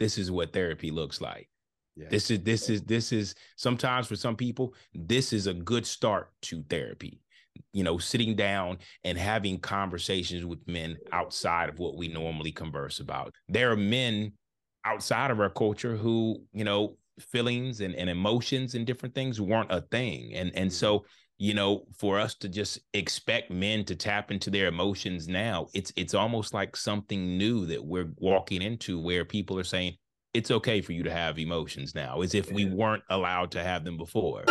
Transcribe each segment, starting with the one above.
this is what therapy looks like. Yeah. This is this is this is sometimes for some people, this is a good start to therapy. You know, sitting down and having conversations with men outside of what we normally converse about. There are men outside of our culture who, you know, feelings and, and emotions and different things weren't a thing. And and mm. so you know for us to just expect men to tap into their emotions now it's it's almost like something new that we're walking into where people are saying it's okay for you to have emotions now as if we weren't allowed to have them before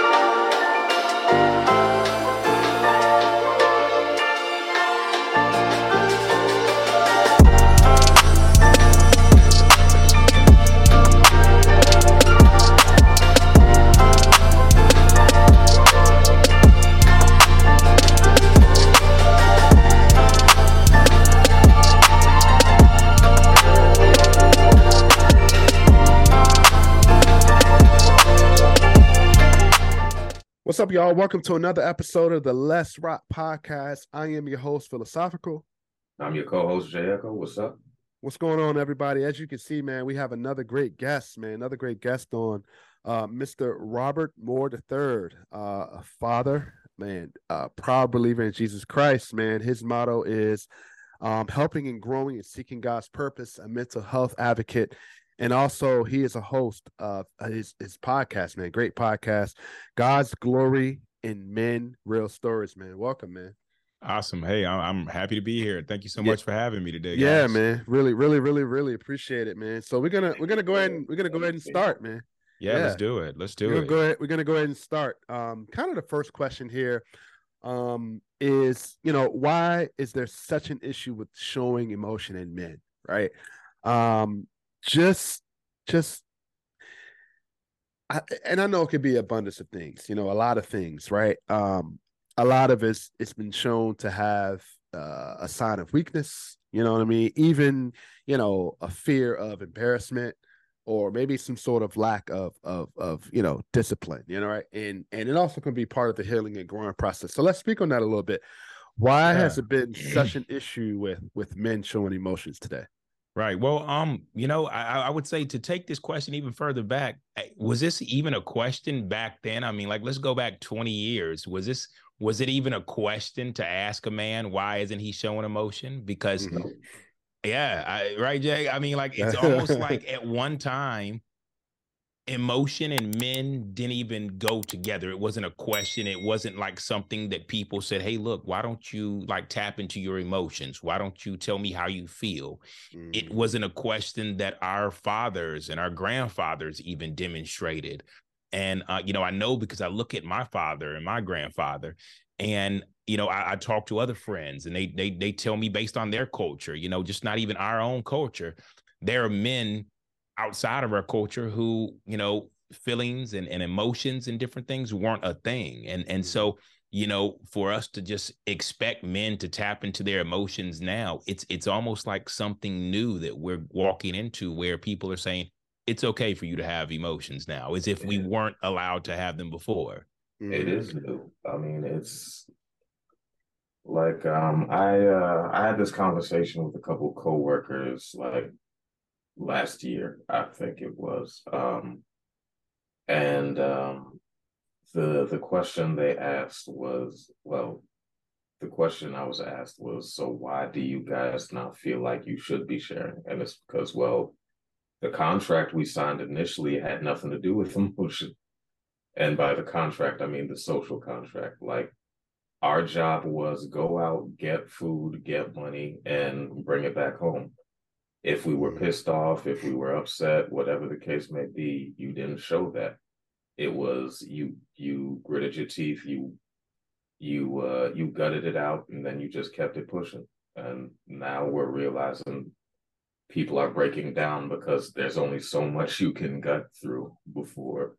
What's up, y'all? Welcome to another episode of the Let's Rap Podcast. I am your host, Philasophikal. I'm your co-host Jay Ecko. What's up? What's going on, everybody? As you can see, man, we have another great guest, man, another great guest on uh, Mr. Robert Moore III, uh, a father, man, a proud believer in Jesus Christ, man. His motto is um, helping and growing and seeking God's purpose, a mental health advocate, and also he is a host of his his podcast, man. Great podcast, God's Glory in Men, Real Stories, man. Welcome, man. awesome hey i'm, I'm happy to be here thank you so Yeah. much for having me today Yeah, guys. man. Really, really, really, really appreciate it, man. So we're gonna we're gonna go ahead and we're gonna go ahead and start, man. yeah, Yeah. let's do it let's do we're gonna it go ahead, we're gonna go ahead and start. Um, kind of the first question here, um, is you know why is there such an issue with showing emotion in men, right? Um, just just. I, and I know it could be abundance of things, you know, a lot of things, right? Um, a lot of it's it's been shown to have uh, a sign of weakness, you know what I mean? Even you know a fear of embarrassment, or maybe some sort of lack of of of you know discipline, you know, right? And and it also can be part of the healing and growing process. So let's speak on that a little bit. Why has it been such an issue with with men showing emotions today? Right. Well, um, you know, I, I would say to take this question even further back, eh, was this even a question back then? I mean, like, let's go back 20 years. Was this was it even a question to ask a man why isn't he showing emotion? Because Mhm. yeah, I, right, Jay. I mean, like it's almost like at one time, emotion and men didn't even go together. It wasn't a question. It wasn't like something that people said, "Hey, look, why don't you like tap into your emotions? Why don't you tell me how you feel?" it Mhm. wasn't a question that our fathers and our grandfathers even demonstrated and uh, you know i know because i look at my father and my grandfather and you know I, I talk to other friends and they they they tell me based on their culture you know just not even our own culture there are men outside of our culture who you know feelings and, and emotions and different things weren't a thing and and so you know for us to just expect men to tap into their emotions now it's it's almost like something new that we're walking into where people are saying it's okay for you to have emotions now as if we weren't allowed to have them before It Mhm. new. I mean, it's like um I uh I had this conversation with a couple coworkers like last year, I think it was. Um and um the the question they asked was, well, the question I was asked was, so why do you guys not feel like you should be sharing? And it's because, well, the contract we signed initially had nothing to do with emotion. And by the contract, I mean the social contract. Like our job was go out, get food, get money, and bring it back home. If we were pissed off, if we were upset, whatever the case may be, you didn't show that. It was you you gritted your teeth, you you uh you gutted it out and then you just kept it pushing. And now we're realizing people are breaking down because there's only so much you can gut through before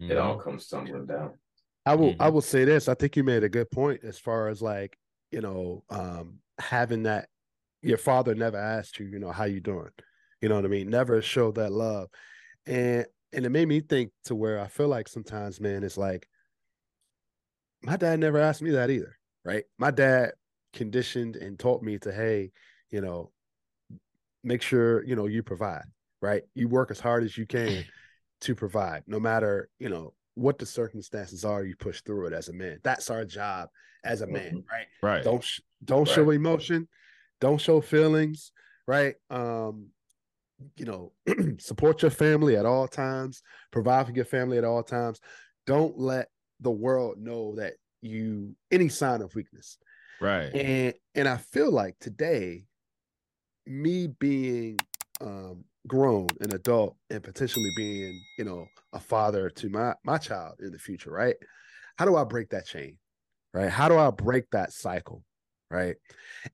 it all comes tumbling down. I will I Mhm. will say this. I think you made a good point as far as like, you know, um having that your father never asked you, you know, how you doing. You know what I mean? Never showed that love. And and it made me think to where I feel like sometimes, man, it's like my dad never asked me that either, right? My dad conditioned and taught me to, hey, you know, make sure, you know, you provide, right? You work as hard as you can to provide, no matter, you know, what the circumstances are, you push through it as a man. That's our job as a man, Mhm. right? Right. Don't sh- don't show emotion, don't show feelings, right? Um, you know, support your family at all times, provide for your family at all times. Don't let the world know that you any sign of weakness. Right. And and I feel like today, me being um grown, an adult, and potentially being, you know, a father to my my child in the future, right? How do I break that chain? Right? How do I break that cycle? Right.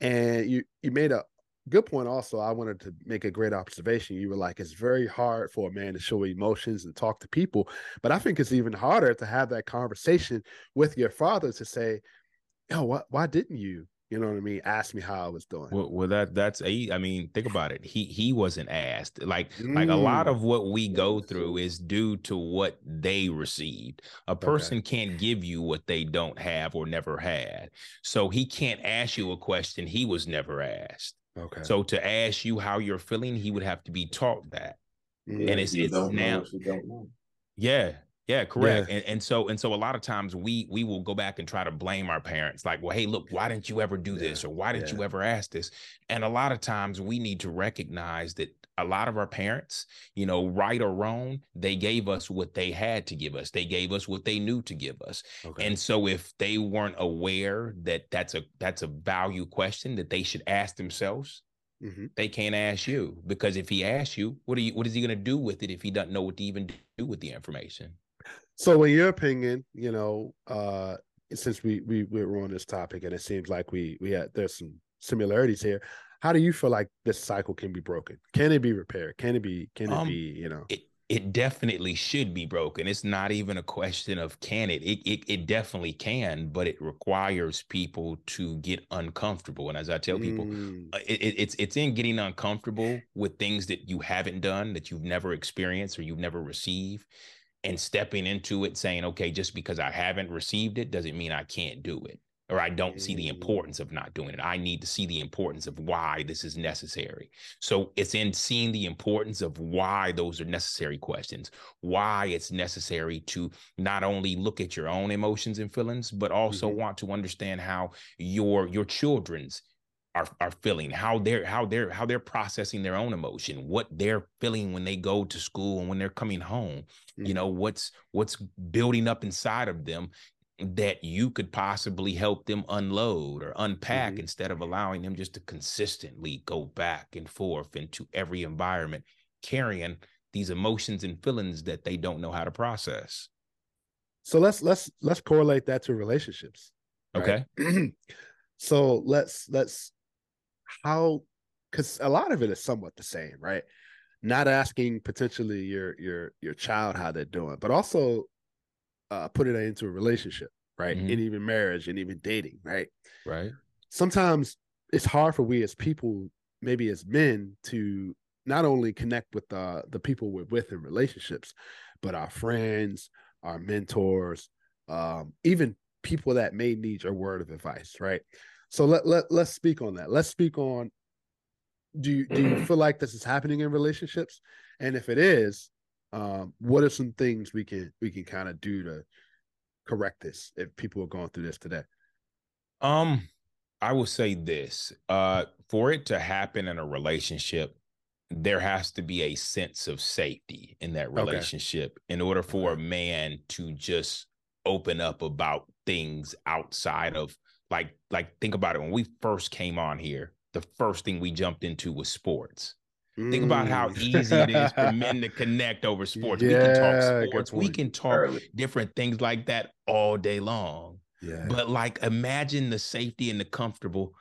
And you you made a good point also. I wanted to make a great observation. You were like, it's very hard for a man to show emotions and talk to people. But I think it's even harder to have that conversation with your father to say, yo, what why didn't you? You know what I mean? Ask me how I was doing. Well, well, that that's a. I mean, think about it. He he wasn't asked. Like like a lot Mm. of what we go through is due to what they received. A person can't give you what they don't have or never had. So he can't ask you a question he was never asked. Okay. So to ask you how you're feeling, he would have to be taught that. Mm. Yeah, it's- it's now- what you don't know. Yeah. Yeah, correct. And and so and so a lot of times we we will go back and try to blame our parents like, "Well, hey, look, why didn't you ever do this or why didn't yeah. you ever ask this?" And a lot of times we need to recognize that a lot of our parents, you know, right or wrong, they gave us what they had to give us. They gave us what they knew to give us. okay. And so if they weren't aware that that's a that's a value question that they should ask themselves, Mhm. they can't ask you because if he asks you, what are you what is he going to do with it if he doesn't know what to even do with the information? So, in your opinion, you know, uh, since we we we're on this topic, and it seems like we we had there's some similarities here. How do you feel like this cycle can be broken? Can it be repaired? Can it be? Can it Um, be? You know. it it definitely should be broken. It's not even a question of can it. It it, it definitely can, but it requires people to get uncomfortable. And as I tell people, Mm, uh, it, it- it's it's in getting uncomfortable with things that you haven't done, that you've never experienced or you've never received, and stepping into it, saying, okay, just because I haven't received it doesn't mean I can't do it. Or I don't see the Mm. importance of not doing it. I need to see the importance of why this is necessary. So it's in seeing the importance of why those are necessary questions, why it's necessary to not only look at your own emotions and feelings, but also Mhm. want to understand how your your children's are are feeling, how they're how they're how they're processing their own emotion, what they're feeling when they go to school and when they're coming home. You Mhm. know, what's what's building up inside of them that you could possibly help them unload or unpack Mhm. instead of allowing them just to consistently go back and forth into every environment carrying these emotions and feelings that they don't know how to process. So let's let's let's correlate that to relationships. right? Okay. so let's let's how because a lot of it is somewhat the same, right? Not asking potentially your your your child how they're doing, but also uh putting it into a relationship, right? Mhm. And even marriage and even dating, right? Right. Sometimes it's hard for we as people, maybe as men, to not only connect with the the people we're with in relationships, but our friends, our mentors, um, even people that may need your word of advice, right? So let let let's speak on that. Let's speak on do you do you feel like this is happening in relationships? And if it is, um, what are some things we can we can kind of do to correct this if people are going through this today? Um, I will say this: uh, for it to happen in a relationship, there has to be a sense of safety in that Okay. relationship in order for a man to just open up about things outside of like like think about it. When we first came on here the first thing we jumped into was sports. Think about how Mm. easy it is for men to connect over sports. We can talk sports. We can talk Early. different things like that all day long. Yeah. but like imagine the safety and the comfortable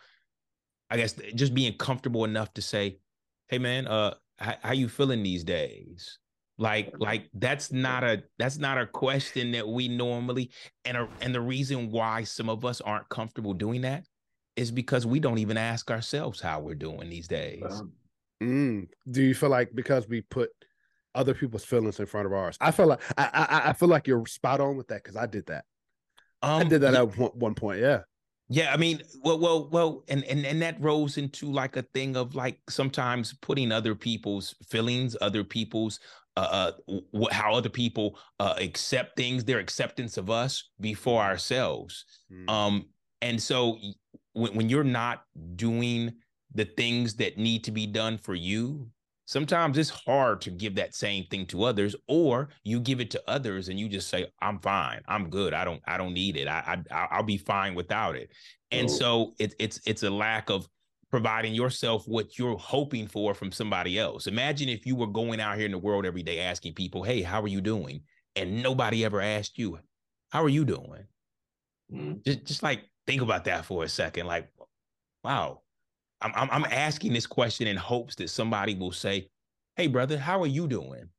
i guess just being comfortable enough to say hey man uh how, how you feeling these days like like that's not a that's not a question that we normally and a, and the reason why some of us aren't comfortable doing that is because we don't even ask ourselves how we're doing these days Um, Mm. Do you feel like because we put other people's feelings in front of ours? I feel like I I, I feel like you're spot on with that because I did that. I um did that yeah, at one, one point. Yeah. Yeah, I mean, well, well, well, and and and that rolls into like a thing of like sometimes putting other people's feelings, other people's uh, uh how other people uh accept things, their acceptance of us before ourselves. Mm. Um, and so when when you're not doing the things that need to be done for you, sometimes it's hard to give that same thing to others or you give it to others and you just say i'm fine i'm good i don't i don't need it i, I i'll be fine without it and oh. so it, it's it's a lack of providing yourself what you're hoping for from somebody else imagine if you were going out here in the world every day asking people hey how are you doing and nobody ever asked you how are you doing mm-hmm. just, just like think about that for a second like wow I'm, I'm, I'm asking this question in hopes that somebody will say, "Hey, brother, how are you doing?"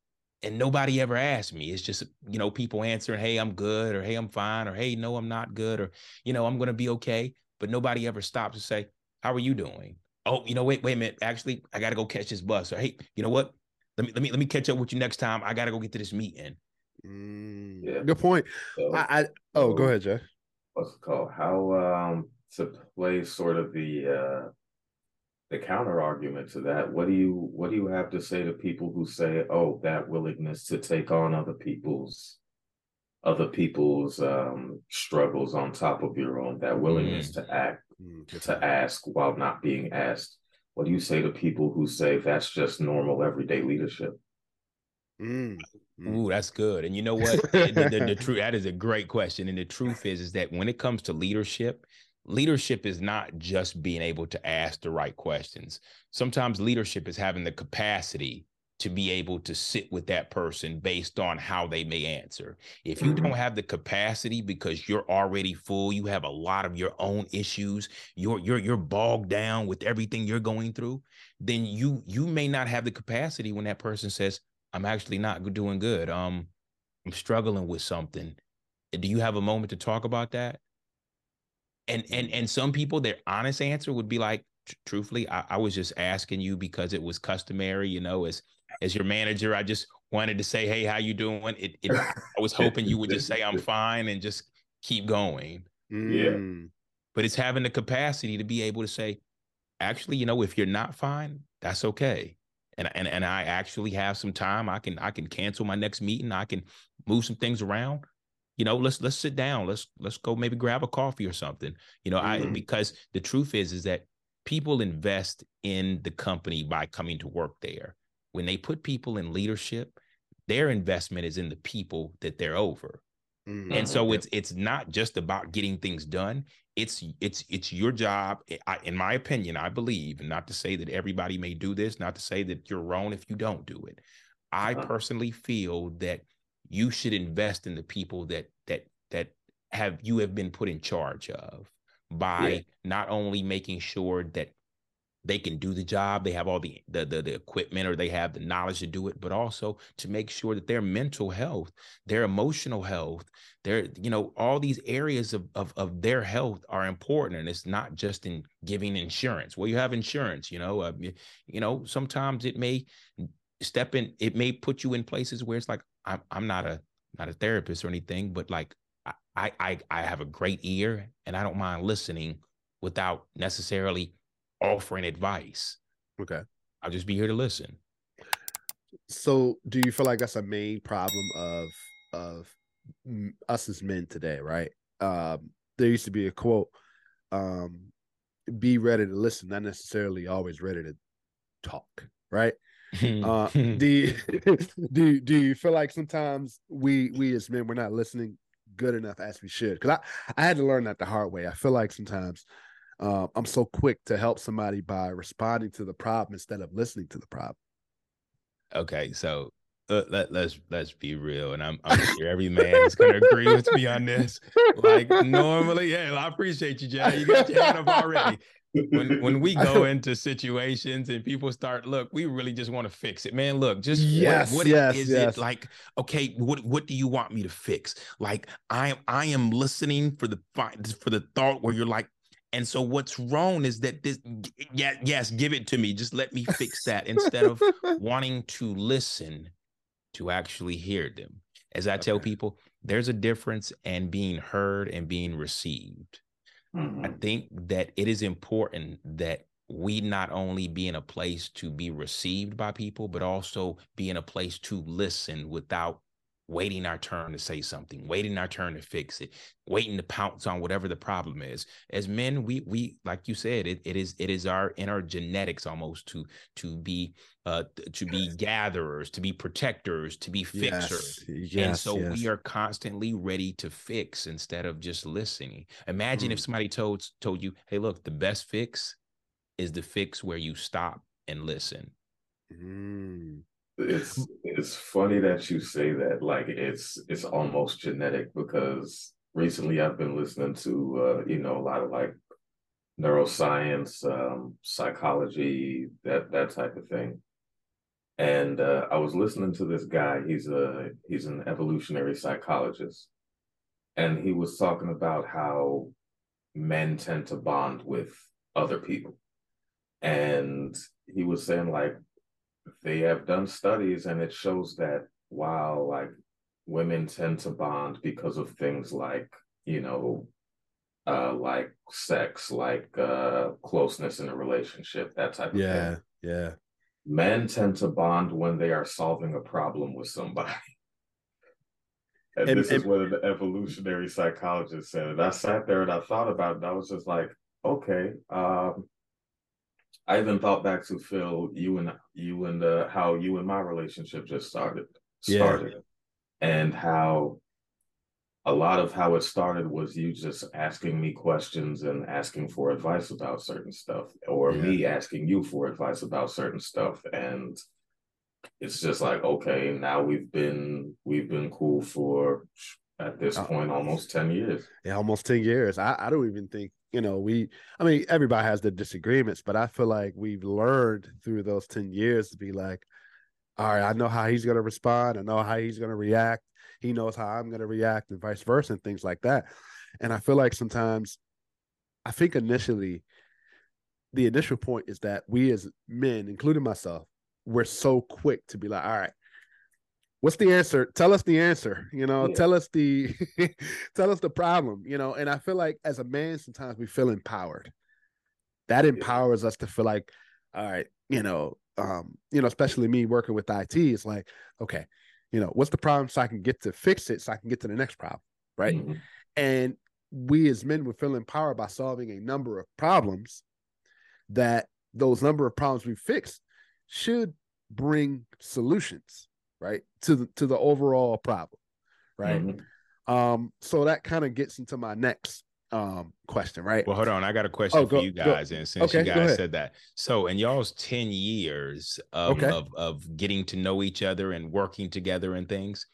And nobody ever asked me. It's just you know people answering, "Hey, I'm good," or "Hey, I'm fine," or "Hey, no, I'm not good," or you know, "I'm gonna be okay." But nobody ever stops to say, "How are you doing?" Oh, you know, wait, wait a minute. Actually, I gotta go catch this bus. Or hey, you know what? Let me let me let me catch up with you next time. I gotta go get to this meeting. Mm, yeah. Good point. So, I, I oh, so, go ahead, Jay. What's it called? How um to play sort of the uh the counter argument to that what do you what do you have to say to people who say oh that willingness to take on other people's other people's um, struggles on top of your own that willingness mm. to act mm, to ask while not being asked what do you say to people who say that's just normal everyday leadership mm. mm. Ooh, that's good. And you know what? the, the, the truth that is a great question. And the truth is, is that when it comes to leadership, leadership is not just being able to ask the right questions. Sometimes leadership is having the capacity to be able to sit with that person based on how they may answer. If you don't mm-hmm. have the capacity because you're already full, you have a lot of your own issues, you're you're you're bogged down with everything you're going through, then you you may not have the capacity when that person says, "I'm actually not doing good. Um I'm struggling with something." Do you have a moment to talk about that? and and and some people their honest answer would be like truthfully I, I, was just asking you because it was customary you know as as your manager i just wanted to say hey how you doing? It, it i was hoping you would just say i'm fine and just keep going. Yeah. Mm. but it's having the capacity to be able to say actually you know if you're not fine that's okay. And and, and i actually have some time. I can i can cancel my next meeting. I can move some things around. You know let's let's sit down. Let's let's go maybe grab a coffee or something. You know mm-hmm. i because the truth is is that people invest in the company by coming to work there when they put people in leadership their investment is in the people that they're over mm-hmm. and so it's it's not just about getting things done it's it's it's your job I, in my opinion i believe and not to say that everybody may do this not to say that you're wrong if you don't do it i uh-huh. personally feel that you should invest in the people that that that have you have been put in charge of by yeah. not only making sure that they can do the job they have all the, the, the the equipment or they have the knowledge to do it but also to make sure that their mental health their emotional health their you know all these areas of, of of their health are important and it's not just in giving insurance. Well you have insurance you know uh, you, know sometimes it may step in it may put you in places where it's like i'm, I'm not a not a therapist or anything but like I, I i have a great ear and i don't mind listening without necessarily offering advice. Okay. I'll just be here to listen. So do you feel like that's a main problem of of us as men today right? Um there used to be a quote um be ready to listen not necessarily always ready to talk right? Uh, do you, do do you feel like sometimes we we as men we're not listening good enough as we should? Because I I had to learn that the hard way. I feel like sometimes uh, I'm so quick to help somebody by responding to the problem instead of listening to the problem. Okay, so uh, let, let's let's be real, and I'm I'm sure every man is going to agree with me on this. Like normally, yeah, I appreciate you, Jay. You got your hand up already when when we go into situations and people start look we really just want to fix it man look just yes what, what yes, is yes. it like okay what what do you want me to fix like i am i am listening for the for the thought where you're like and so what's wrong is that this yeah yes give it to me just let me fix that instead of wanting to listen to actually hear them as i okay. tell people there's a difference in being heard and being received mm-hmm. I think that it is important that we not only be in a place to be received by people, but also be in a place to listen without waiting our turn to say something, waiting our turn to fix it, waiting to pounce on whatever the problem is. As men, we we like you said, it, it is it is our in our genetics almost to to be uh to be gatherers, to be protectors, to be fixers. Yes, yes, and so yes. we are constantly ready to fix instead of just listening. Imagine mm. if somebody told told you, "Hey, look, the best fix is the fix where you stop and listen." Mm. It's it's funny that you say that. Like it's it's almost genetic because recently I've been listening to uh, you know a lot of like neuroscience, um, psychology, that that type of thing. And uh, I was listening to this guy. He's a he's an evolutionary psychologist, and he was talking about how men tend to bond with other people, and he was saying like they have done studies and it shows that while like women tend to bond because of things like you know uh like sex like uh closeness in a relationship that type of yeah thing. yeah men tend to bond when they are solving a problem with somebody. And, and this and, is what the evolutionary psychologist said. And i sat there and i thought about it i was just like okay um I even thought back to Phil, you and you and uh, how you and my relationship just started started, yeah. and how a lot of how it started was you just asking me questions and asking for advice about certain stuff, or yeah. me asking you for advice about certain stuff, and it's just like okay, now we've been we've been cool for at this uh, point almost 10 years yeah almost 10 years I, I don't even think you know, we, I mean, everybody has their disagreements, but I feel like we've learned through those 10 years to be like, all right, I know how he's going to respond. I know how he's going to react. He knows how I'm going to react and vice versa and things like that. And I feel like sometimes, I think initially, the initial point is that we as men, including myself, we're so quick to be like, all right, what's the answer? Tell us the answer you know yeah. tell us the tell us the problem you know and i feel like as a man sometimes we feel empowered. That empowers us to feel like all right you know um you know especially me working with it it's like okay you know what's the problem so i can get to fix it so i can get to the next problem right? Mm-hmm. and we as men would feel empowered by solving a number of problems that those number of problems we fix should bring solutions right to the to the overall problem right mm-hmm. um so that kind of gets into my next um question right well hold on i got a question oh, for you guys go. and since okay, you guys said that so in y'all's 10 years of, okay. of of getting to know each other and working together and things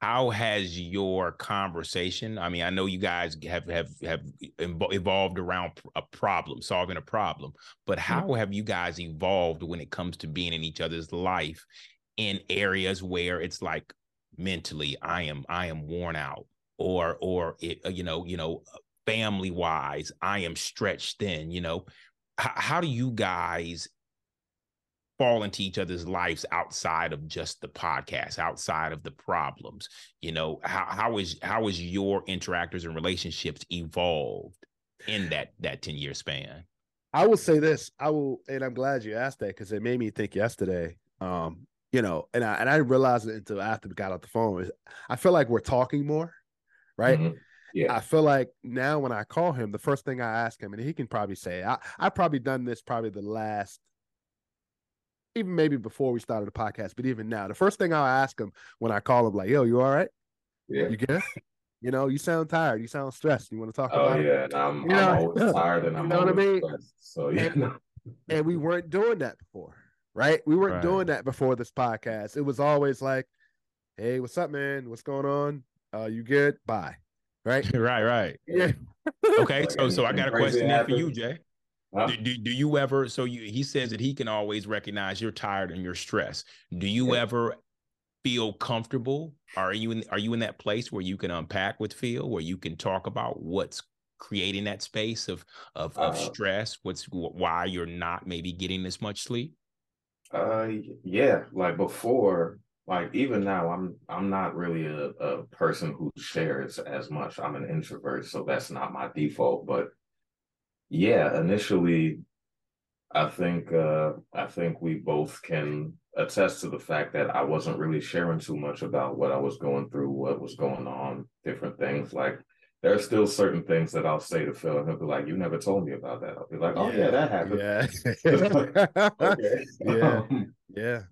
how has your conversation i mean i know you guys have have have evolved around a problem solving a problem but mm-hmm. how have you guys evolved when it comes to being in each other's life in areas where it's like mentally i am i am worn out or or it uh, you know you know family wise i am stretched thin you know? H- how do you guys fall into each other's lives outside of just the podcast outside of the problems? You know how how is how is your interactors and relationships evolved in that that 10 year span? I will say this i will and i'm glad you asked that because it made me think yesterday um you know, and I and I realized it until after we got off the phone. I feel like we're talking more, right? Mm-hmm. Yeah. I feel like now when I call him, the first thing I ask him, and he can probably say, I I probably done this probably the last, even maybe before we started the podcast, but even now, the first thing I'll ask him when I call him, like, "Yo, you all right? Yeah, you good? You know, you sound tired. You sound stressed. You want to talk oh, about yeah, it? I'm, you I'm always tired and I'm you know what I mean? Stressed, so yeah. And, and we weren't doing that before right? We weren't right. doing that before this podcast. It was always like, "Hey, what's up, man? What's going on? Uh, you good? Bye." Right? right, right. Yeah. okay, so so I got a question there for you, Jay. Huh? Do, do, do, you ever so you he says that he can always recognize you're tired and you're stressed. Do you yeah. ever feel comfortable? Are you in are you in that place where you can unpack with Phil, where you can talk about what's creating that space of of, of uh, stress, what's why you're not maybe getting as much sleep? Uh, yeah. Like before, like even now, I'm I'm not really a, a person who shares as much. I'm an introvert, so that's not my default. But yeah, initially, I think uh, I think we both can attest to the fact that I wasn't really sharing too much about what I was going through, what was going on, different things. Like there are still certain things that I'll say to Phil, and he'll be like, "You never told me about that." I'll be like, "Oh yeah, yeah that happened." Yeah, okay. yeah, um, yeah.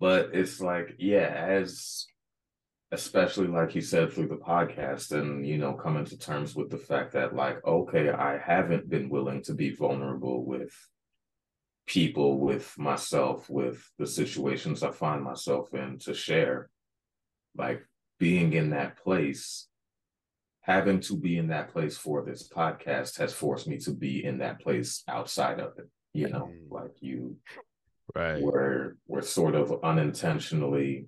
But it's like, yeah, as especially like you said through the podcast, and you know, coming to terms with the fact that, like, okay, I haven't been willing to be vulnerable with people, with myself, with the situations I find myself in to share. Like being in that place having to be in that place for this podcast has forced me to be in that place outside of it. You know, mm. like you, right? Where we're sort of unintentionally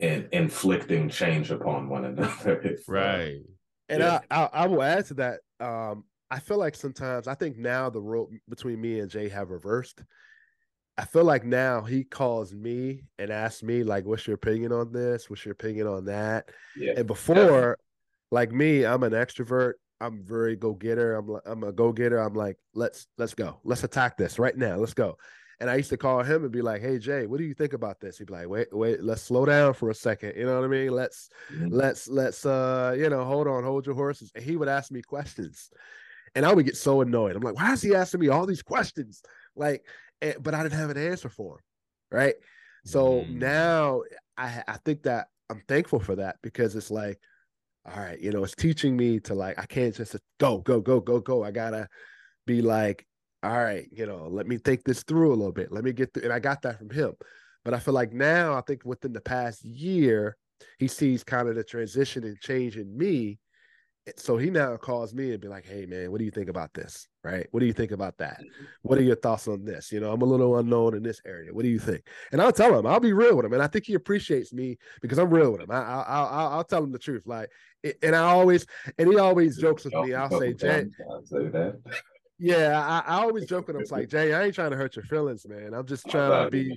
in, inflicting change upon one another. If, uh, right. Uh, and yeah. I, I, I will add to that. Um, I feel like sometimes I think now the role between me and Jay have reversed. I feel like now he calls me and asks me like, "What's your opinion on this? What's your opinion on that?" Yeah. And before like me, I'm an extrovert. I'm very go getter. I'm I'm a go getter. I'm like, let's let's go. Let's attack this right now. Let's go. And I used to call him and be like, "Hey Jay, what do you think about this?" He'd be like, "Wait, wait, let's slow down for a second. You know what I mean? Let's mm-hmm. let's let's uh, you know, hold on, hold your horses." And he would ask me questions, and I would get so annoyed. I'm like, "Why is he asking me all these questions?" Like, and, but I didn't have an answer for him, right? So mm. now I I think that I'm thankful for that because it's like all right, you know, it's teaching me to like, I can't just go, go, go, go, go. I gotta be like, all right, you know, let me think this through a little bit. Let me get through. And I got that from him. But I feel like now, I think within the past year, he sees kind of the transition and change in me so he now calls me and be like, "Hey man, what do you think about this? Right? What do you think about that? Mm-hmm. What are your thoughts on this? You know, I'm a little unknown in this area. What do you think?" And I'll tell him, I'll be real with him, and I think he appreciates me because I'm real with him. I, I, I'll, I'll tell him the truth, like, and I always, and he always jokes with me. I'll say, "Jay." Yeah, I, I, always joke with him. It's like, Jay, I ain't trying to hurt your feelings, man. I'm just trying to be.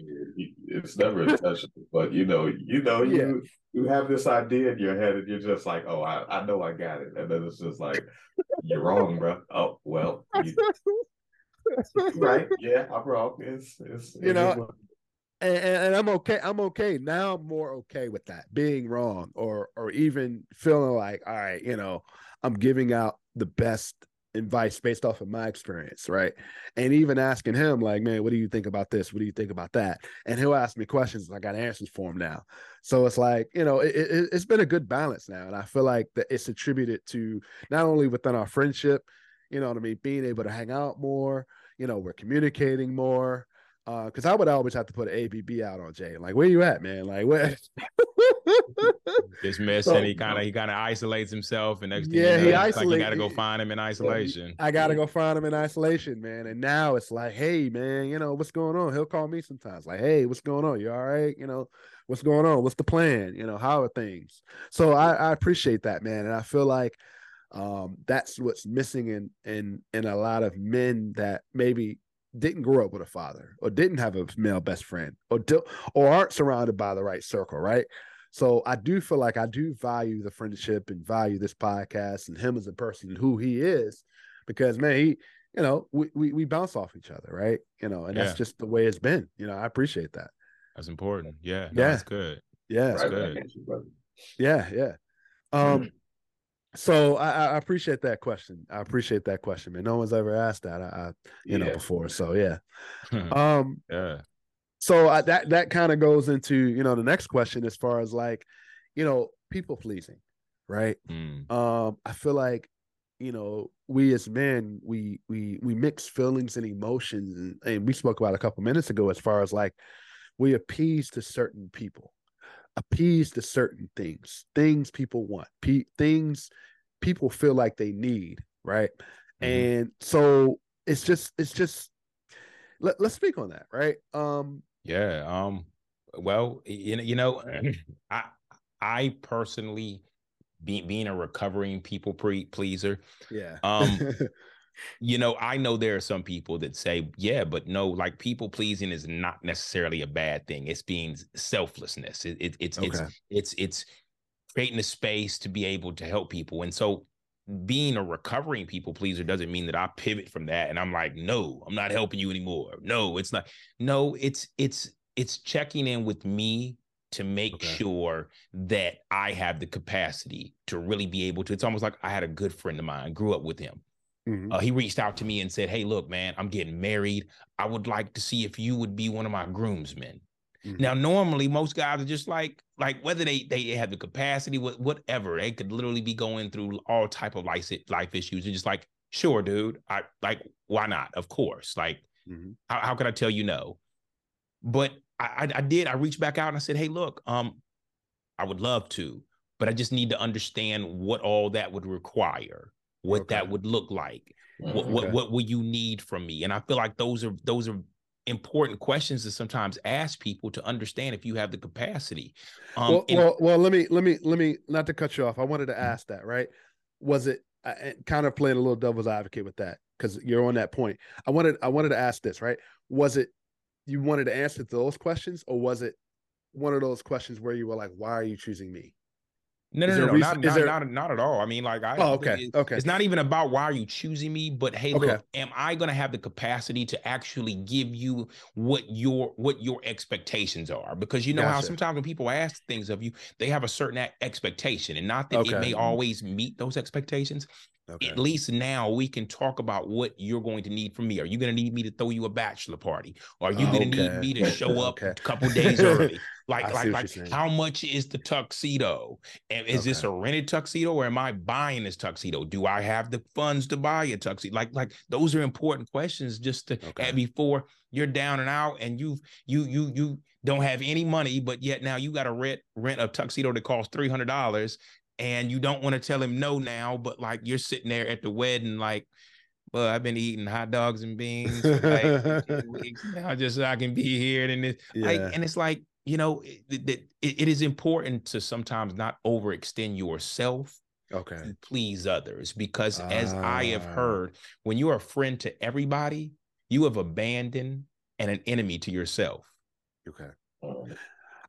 It's never intentional, but you know, you know, you yeah you have this idea in your head and you're just like, oh, I, I know I got it. And then it's just like, you're wrong, bro. Oh, well. You, right. Yeah, I'm wrong. It's, it's you know, and, and, I'm okay. I'm okay. Now I'm more okay with that being wrong or, or even feeling like, all right, you know, I'm giving out the best advice based off of my experience, right? And even asking him, like, man, what do you think about this? What do you think about that? And he'll ask me questions, I got answers for him now. So it's like, you know, it, it, it's been a good balance now, and I feel like that it's attributed to not only within our friendship, you know what I mean, being able to hang out more. You know, we're communicating more because uh, I would always have to put an APB out on Jay. Like, where you at, man? Like, where? Just missing. So, he kind of he kind of isolates himself, and next thing yeah, you know, he isolates. Like you got to go find him in isolation. I got to go find him in isolation, man. And now it's like, hey, man, you know what's going on? He'll call me sometimes, like, hey, what's going on? You all right? You know, what's going on? What's the plan? You know, how are things? So I, I appreciate that, man, and I feel like um, that's what's missing in in in a lot of men that maybe didn't grow up with a father or didn't have a male best friend or do, or aren't surrounded by the right circle, right? So I do feel like I do value the friendship and value this podcast and him as a person and who he is, because man, he, you know, we we, we bounce off each other, right? You know, and yeah. that's just the way it's been. You know, I appreciate that. That's important. Yeah. No, yeah. That's good. Yeah. That's good. Yeah. Yeah. Um, so I, I, appreciate that question. I appreciate that question, man. No one's ever asked that, I, I you yeah. know, before. So yeah. um, yeah. So I, that that kind of goes into you know the next question as far as like, you know, people pleasing, right? Mm. Um, I feel like you know we as men we we we mix feelings and emotions and, and we spoke about a couple minutes ago as far as like we appease to certain people appease to certain things, things people want, pe- things people feel like they need, right? Mm-hmm. And so it's just it's just let, let's speak on that, right? Um yeah, um well, you know, you know, I I personally be, being a recovering people pre- pleaser, yeah. Um you know, I know there are some people that say, yeah, but no, like people pleasing is not necessarily a bad thing. It's being selflessness. It, it, it's okay. it's it's it's creating a space to be able to help people. And so being a recovering people pleaser doesn't mean that I pivot from that and I'm like, no, I'm not helping you anymore. No, it's not. No, it's it's it's checking in with me to make okay. sure that I have the capacity to really be able to. It's almost like I had a good friend of mine, grew up with him. Mm-hmm. Uh, he reached out to me and said, Hey, look, man, I'm getting married. I would like to see if you would be one of my groomsmen. Mm-hmm. Now, normally most guys are just like, like whether they they have the capacity, whatever, they could literally be going through all type of life life issues and just like, sure, dude, I like, why not? Of course, like, mm-hmm. how, how could I tell you no? But I, I did. I reached back out and I said, hey, look, um, I would love to, but I just need to understand what all that would require, what okay. that would look like. What, okay. what what will you need from me? And I feel like those are those are important questions to sometimes ask people to understand if you have the capacity. Um, well, and- well, well, let me let me let me not to cut you off. I wanted to ask that. Right? Was it I, kind of playing a little devil's advocate with that because you're on that point. I wanted I wanted to ask this. Right? Was it you wanted to answer those questions, or was it one of those questions where you were like, "Why are you choosing me?" No, no, no, no, not, not, there... not, not, at all. I mean, like, I. Oh, okay, okay. It's not even about why are you choosing me, but hey, okay. look, am I going to have the capacity to actually give you what your what your expectations are? Because you know gotcha. how sometimes when people ask things of you, they have a certain expectation, and not that okay. it may always meet those expectations. Okay. At least now we can talk about what you're going to need from me. Are you going to need me to throw you a bachelor party? Are you going to need me to show up okay. a couple days early? Like, like, like, how much is the tuxedo? And is this a rented tuxedo or am I buying this tuxedo? Do I have the funds to buy a tuxedo? Like, like those are important questions just to okay. before you're down and out and you've you you you don't have any money, but yet now you got to rent rent a tuxedo that costs three hundred dollars and you don't want to tell him no now, but like you're sitting there at the wedding, like, well, I've been eating hot dogs and beans for like weeks now, just so I can be here. And it's yeah. like, and it's like, you know, it, it, it is important to sometimes not overextend yourself okay to please others because as i have ah. heard when you're a friend to everybody you have abandoned and an enemy to yourself okay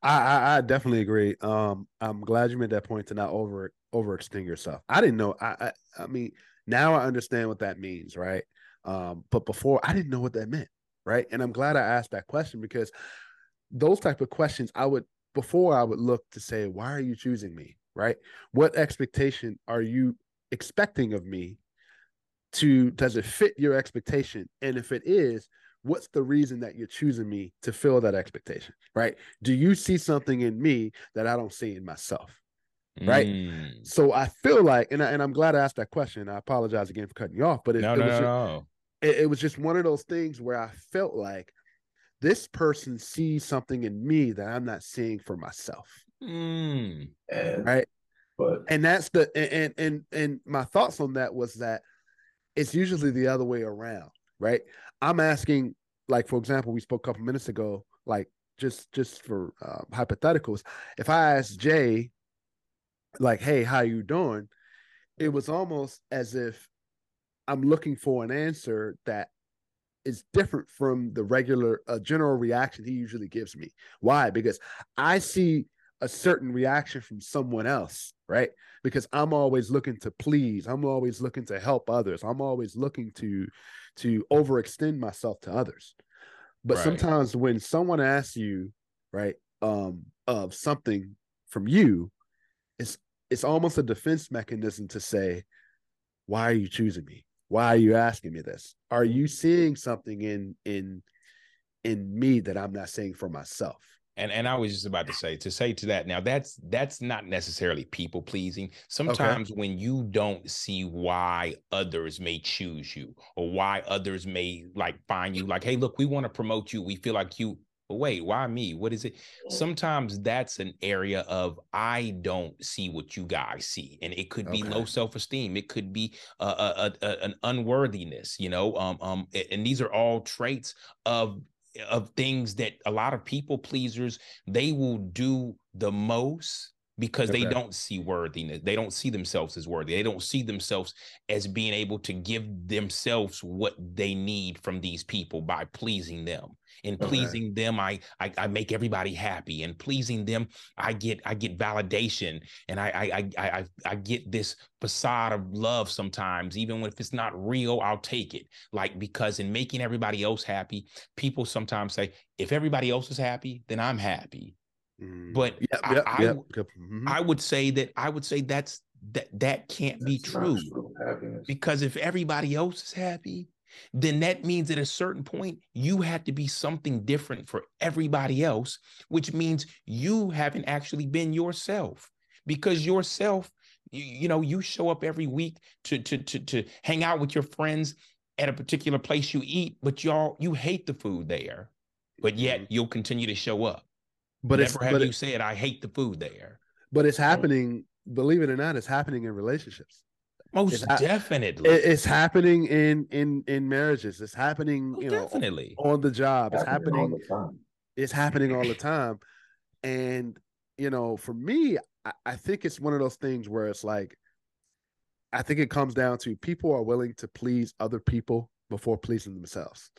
I, I, I definitely agree. Um, I'm glad you made that point to not over overextend yourself. I didn't know. I, I I mean, now I understand what that means, right? Um, but before I didn't know what that meant, right? And I'm glad I asked that question because those type of questions I would before I would look to say, why are you choosing me, right? What expectation are you expecting of me? To does it fit your expectation? And if it is, what's the reason that you're choosing me to fill that expectation right do you see something in me that i don't see in myself right mm. so i feel like and, I, and i'm glad i asked that question i apologize again for cutting you off but it, no, it no, was no, just. It, it was just one of those things where i felt like this person sees something in me that i'm not seeing for myself mm. right but and that's the and and and my thoughts on that was that it's usually the other way around right I'm asking, like for example, we spoke a couple minutes ago, like just just for uh, hypotheticals. If I asked Jay, like, "Hey, how you doing?" It was almost as if I'm looking for an answer that is different from the regular uh, general reaction he usually gives me. Why? Because I see a certain reaction from someone else, right? Because I'm always looking to please. I'm always looking to help others. I'm always looking to to overextend myself to others. But right. sometimes when someone asks you, right, um, of something from you, it's it's almost a defense mechanism to say, why are you choosing me? Why are you asking me this? Are you seeing something in in in me that I'm not seeing for myself? And and I was just about to say to say to that now that's that's not necessarily people pleasing. Sometimes okay. when you don't see why others may choose you or why others may like find you like hey look we want to promote you. We feel like you but wait why me? What is it? Sometimes that's an area of i don't see what you guys see. And it could be okay. low self-esteem. It could be a, a, a, an unworthiness you know? Um um and these are all traits of of things that a lot of people pleasers they will do the most because okay. they don't see worthiness. They don't see themselves as worthy. They don't see themselves as being able to give themselves what they need from these people by pleasing them. And pleasing okay. them, I, I, I make everybody happy. And pleasing them, I get I get validation, and I I I I, I get this facade of love sometimes, even if it's not real. I'll take it, like because in making everybody else happy, people sometimes say, if everybody else is happy, then I'm happy. Mm, but yep, I, yep, I. Mm-hmm. I, would say that I would say that's that that can't that's be true, true because if everybody else is happy, then that means at a certain point you had to be something different for everybody else, which means you haven't actually been yourself because yourself, you, you know, you show up every week to to to to hang out with your friends at a particular place you eat, but y'all you hate the food there, but yet mm-hmm. you'll continue to show up. But Never it's, have but you it, said I hate the food there. But it's happening. Believe it or not, it's happening in relationships. Most it's definitely, it's happening in in in marriages. It's happening, you know, definitely on the job. It's happening. happening it's happening all the time, and you know, for me, I, I think it's one of those things where it's like, I think it comes down to people are willing to please other people before pleasing themselves.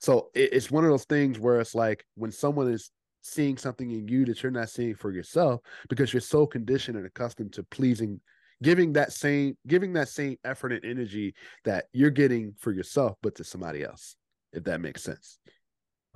So it, it's one of those things where it's like when someone is seeing something in you that you're not seeing for yourself because you're so conditioned and accustomed to pleasing giving that same giving that same effort and energy that you're getting for yourself but to somebody else if that makes sense.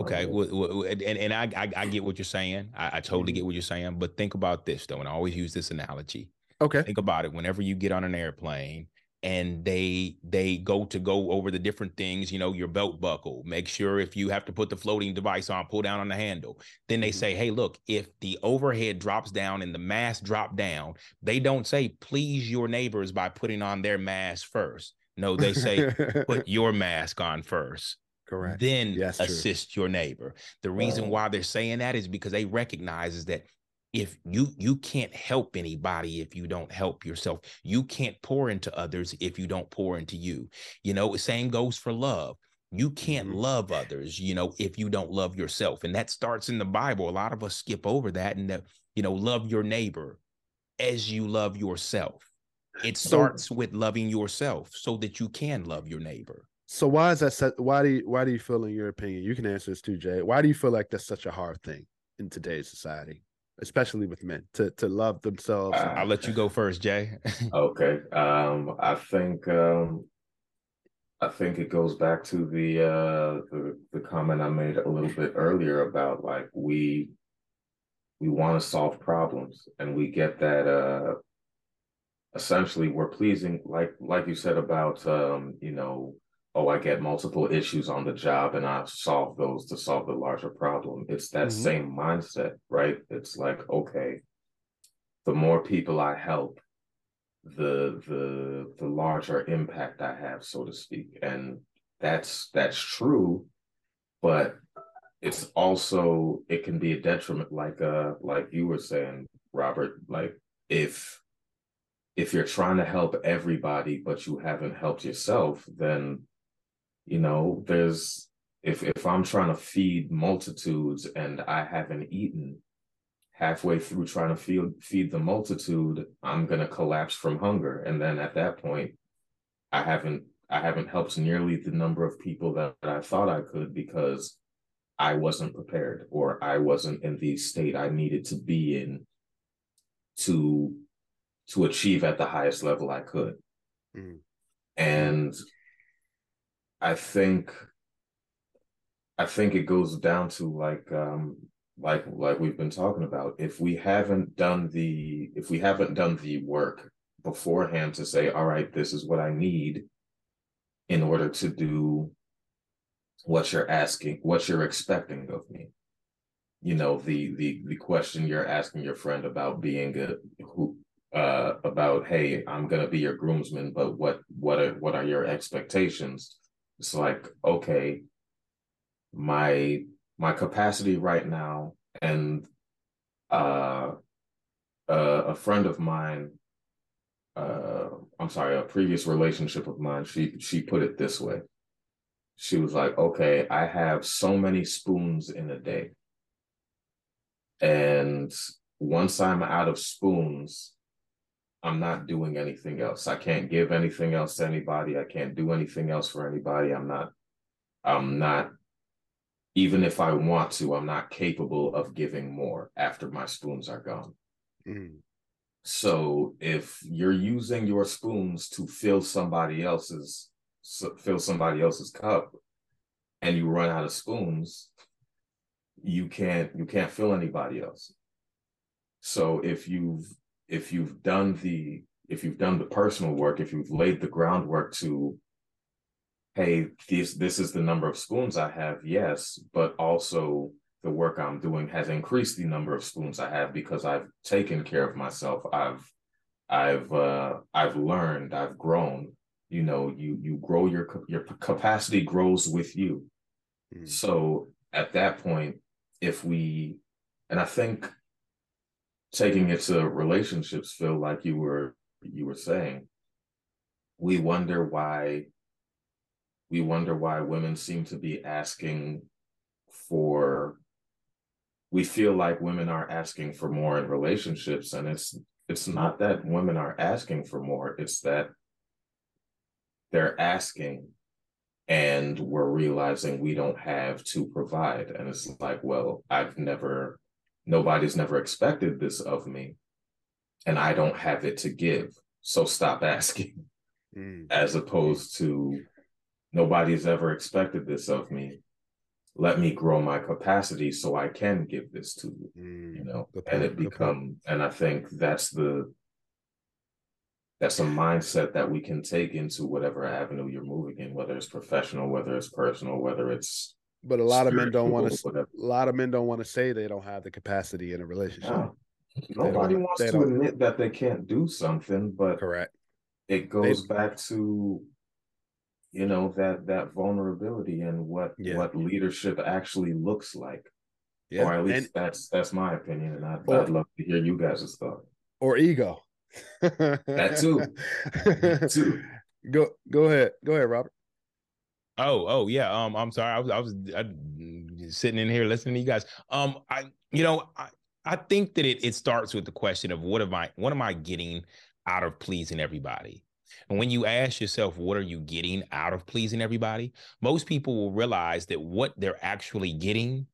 Okay well, and, and I, I, I get what you're saying. I, I totally get mm-hmm. what you're saying but think about this though and i always use this analogy. Okay. Think about it. Whenever you get on an airplane and they they go to go over the different things you know your belt buckle make sure if you have to put the floating device on pull down on the handle then they mm-hmm. say hey look if the overhead drops down and the mask drop down they don't say please your neighbors by putting on their mask first no they say put your mask on first correct then yes, assist true. your neighbor the reason oh. why they're saying that is because they recognize that if you you can't help anybody if you don't help yourself. You can't pour into others if you don't pour into you. You know same goes for love. You can't mm-hmm. love others you know if you don't love yourself and that starts in the bible. A lot of us skip over that and that you know love your neighbor as you love yourself. It starts so, with loving yourself so that you can love your neighbor. So why is that why do you, why do you feel in your opinion you can answer this too jay why do you feel like that's such a hard thing in today's society especially with men, to to love themselves. Uh, I'll let you go first, Jay. okay. Um, I think um, I think it goes back to the uh the, the comment I made a little bit earlier about like we we want to solve problems and we get that uh essentially we're pleasing like like you said about um you know oh, I get multiple issues on the job and I solve those to solve the larger problem. It's that mm-hmm. same mindset, right? It's like, okay, the more people I help, the the the larger impact I have, so to speak. And that's that's true, but it's also it can be a detriment, like uh like you were saying, Robert, like if if you're trying to help everybody but you haven't helped yourself, then you know there's if if i'm trying to feed multitudes and i haven't eaten halfway through trying to feed feed the multitude i'm going to collapse from hunger and then at that point i haven't i haven't helped nearly the number of people that, that i thought i could because i wasn't prepared or i wasn't in the state i needed to be in to to achieve at the highest level i could mm. and I think I think it goes down to like um like like we've been talking about if we haven't done the if we haven't done the work beforehand to say all right this is what I need in order to do what you're asking what you're expecting of me. You know the the the question you're asking your friend about being a who uh about hey I'm going to be your groomsman but what what are what are your expectations it's like okay my my capacity right now and uh, uh a friend of mine uh i'm sorry a previous relationship of mine she she put it this way. She was like okay i have so many spoons in a day. And once I'm out of spoons, I'm not doing anything else. I can't give anything else to anybody. I can't do anything else for anybody. I'm not, I'm not, even if I want to, I'm not capable of giving more after my spoons are gone. Mm. So if you're using your spoons to fill somebody else's fill somebody else's cup and you run out of spoons, you can't you can't fill anybody else. So if you've if you've done the if you've done the personal work, if you've laid the groundwork to hey, this this is the number of spoons I have, yes, but also the work I'm doing has increased the number of spoons I have because I've taken care of myself. I've I've uh, I've learned. I've grown. You know, you you grow your your capacity grows with you. Mm-hmm. So at that point, if we, and I think taking it to relationships, Phil, like you were you were saying, we wonder why we wonder why women seem to be asking for we feel like women are asking for more in relationships and it's it's not that women are asking for more it's that they're asking and we're realizing we don't have to provide. And it's like well i've never nobody's never expected this of me and i don't have it to give. So stop asking. Mm. as opposed to nobody's ever expected this of me. Let me grow my capacity so I can give this to you. Mm, you know, and it become and I think that's the that's a mindset that we can take into whatever avenue you're moving in, whether it's professional, whether it's personal, whether it's but a lot of men don't want to a lot of men don't want to say they don't have the capacity in a relationship. No. Nobody wants to admit that they can't do something, but correct. It goes they, back to you know that that vulnerability and what yeah. what leadership actually looks like yeah or at least and, that's that's my opinion and I'd, or, I'd love to hear you guys' thought or ego that too that too go go ahead go ahead robert oh oh yeah um i'm sorry i was i was I, sitting in here listening to you guys um i you know i i think that it it starts with the question of what am i what am i getting out of pleasing everybody and when you ask yourself, what are you getting out of pleasing everybody? Most people will realize that what they're actually getting,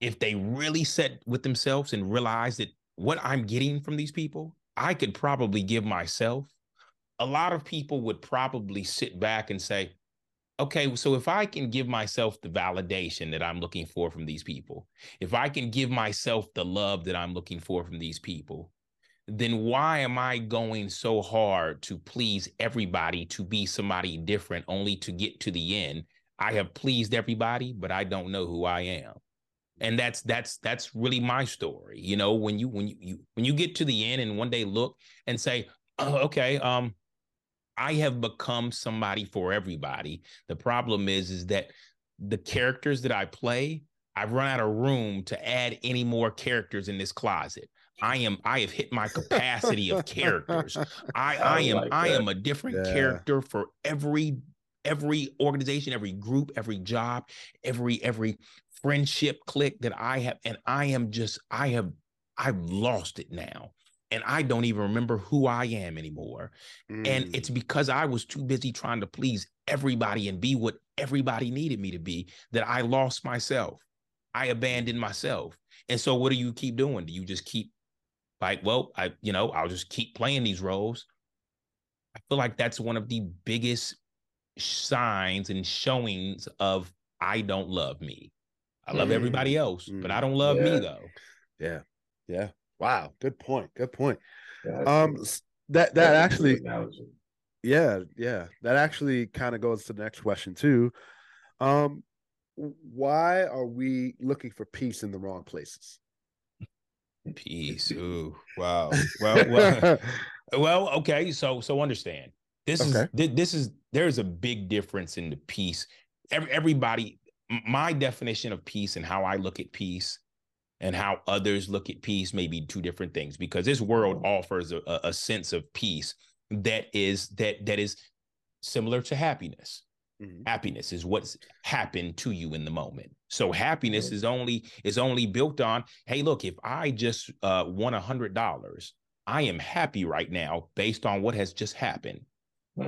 if they really set with themselves and realize that what I'm getting from these people, I could probably give myself. A lot of people would probably sit back and say, okay, so if I can give myself the validation that I'm looking for from these people, if I can give myself the love that I'm looking for from these people, then why am I going so hard to please everybody to be somebody different only to get to the end? I have pleased everybody, but I don't know who I am. And that's that's that's really my story. You know, when you when you, you when you get to the end and one day look and say, oh, okay, um, I have become somebody for everybody. The problem is, is that the characters that I play, I've run out of room to add any more characters in this closet. I am I have hit my capacity of characters. I I, I am like I am a different yeah. character for every every organization, every group, every job, every every friendship click that I have and I am just I have I've lost it now. And I don't even remember who I am anymore. Mm. And it's because I was too busy trying to please everybody and be what everybody needed me to be that I lost myself. I abandoned myself. And so what do you keep doing? Do you just keep like, well, I, you know, I'll just keep playing these roles. I feel like that's one of the biggest signs and showings of I don't love me. I love mm. everybody else, mm. but I don't love yeah. me though. Yeah. Yeah. Wow. Good point. Good point. Yeah, um that that actually yeah, yeah. That actually kind of goes to the next question too. Um why are we looking for peace in the wrong places? Peace. Ooh, wow. Well, well, well. Okay. So, so understand. This okay. is this is there's a big difference in the peace. Every, everybody, my definition of peace and how I look at peace and how others look at peace may be two different things because this world mm-hmm. offers a, a sense of peace that is that that is similar to happiness. Mm-hmm. Happiness is what's happened to you in the moment. So happiness is only is only built on, hey, look, if I just uh, won a hundred dollars, I am happy right now based on what has just happened.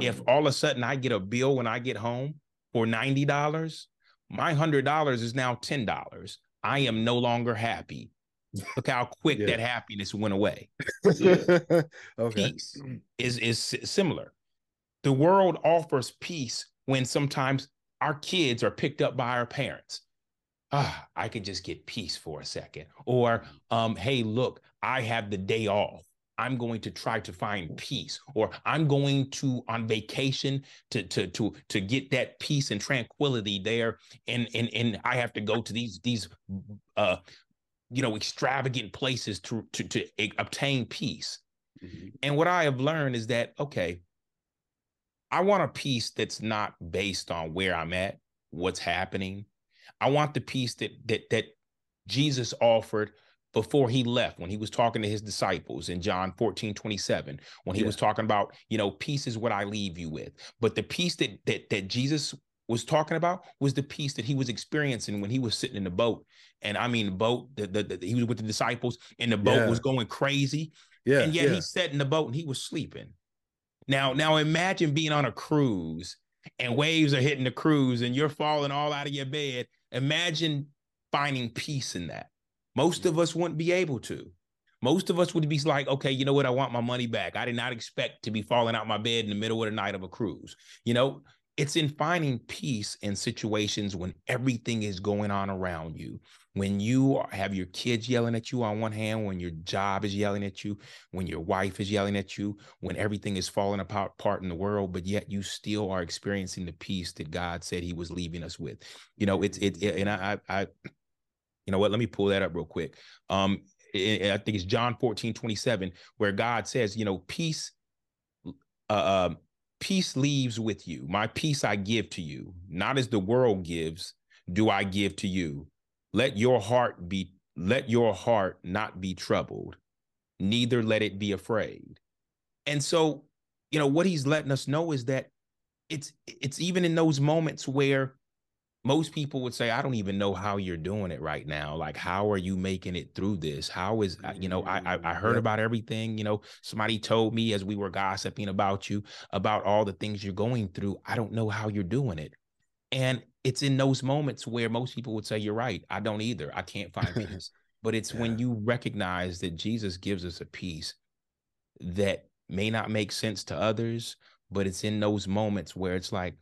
If all of a sudden I get a bill when I get home for ninety dollars, my hundred dollars is now ten dollars. I am no longer happy. Look how quick yeah. that happiness went away. okay. Peace is is similar. The world offers peace when sometimes our kids are picked up by our parents. Ah, I could just get peace for a second. Or, um, hey, look, I have the day off. I'm going to try to find peace, or I'm going to on vacation to to to to get that peace and tranquility there, and and and I have to go to these these uh you know extravagant places to to to obtain peace. Mm-hmm. And what I have learned is that okay, I want a peace that's not based on where I'm at, what's happening. I want the peace that that that Jesus offered before he left when he was talking to his disciples in John 14, 27, when he yeah. was talking about, you know, peace is what I leave you with. But the peace that that that Jesus was talking about was the peace that he was experiencing when he was sitting in the boat. And I mean, the boat, the, the, the he was with the disciples, and the boat yeah. was going crazy. Yeah. And yet yeah. he sat in the boat and he was sleeping. Now, now imagine being on a cruise and waves are hitting the cruise and you're falling all out of your bed. Imagine finding peace in that. Most of us wouldn't be able to. Most of us would be like, okay, you know what? I want my money back. I did not expect to be falling out my bed in the middle of the night of a cruise. You know, it's in finding peace in situations when everything is going on around you. When you have your kids yelling at you on one hand, when your job is yelling at you, when your wife is yelling at you, when everything is falling apart in the world, but yet you still are experiencing the peace that God said He was leaving us with. You know, it's it, it and I, I, you know what? Let me pull that up real quick. Um, I think it's John 14, 27, where God says, you know, peace, uh, um, peace leaves with you. My peace I give to you, not as the world gives, do I give to you. Let your heart be, let your heart not be troubled, neither let it be afraid. And so, you know, what he's letting us know is that it's it's even in those moments where most people would say, I don't even know how you're doing it right now. Like, how are you making it through this? How is, you know, I, I, I heard mm-hmm. about everything. You know, somebody told me as we were gossiping about you, about all the things you're going through. I don't know how you're doing it. And it's in those moments where most people would say, You're right. I don't either. I can't find peace. but it's yeah. when you recognize that Jesus gives us a peace that may not make sense to others, but it's in those moments where it's like,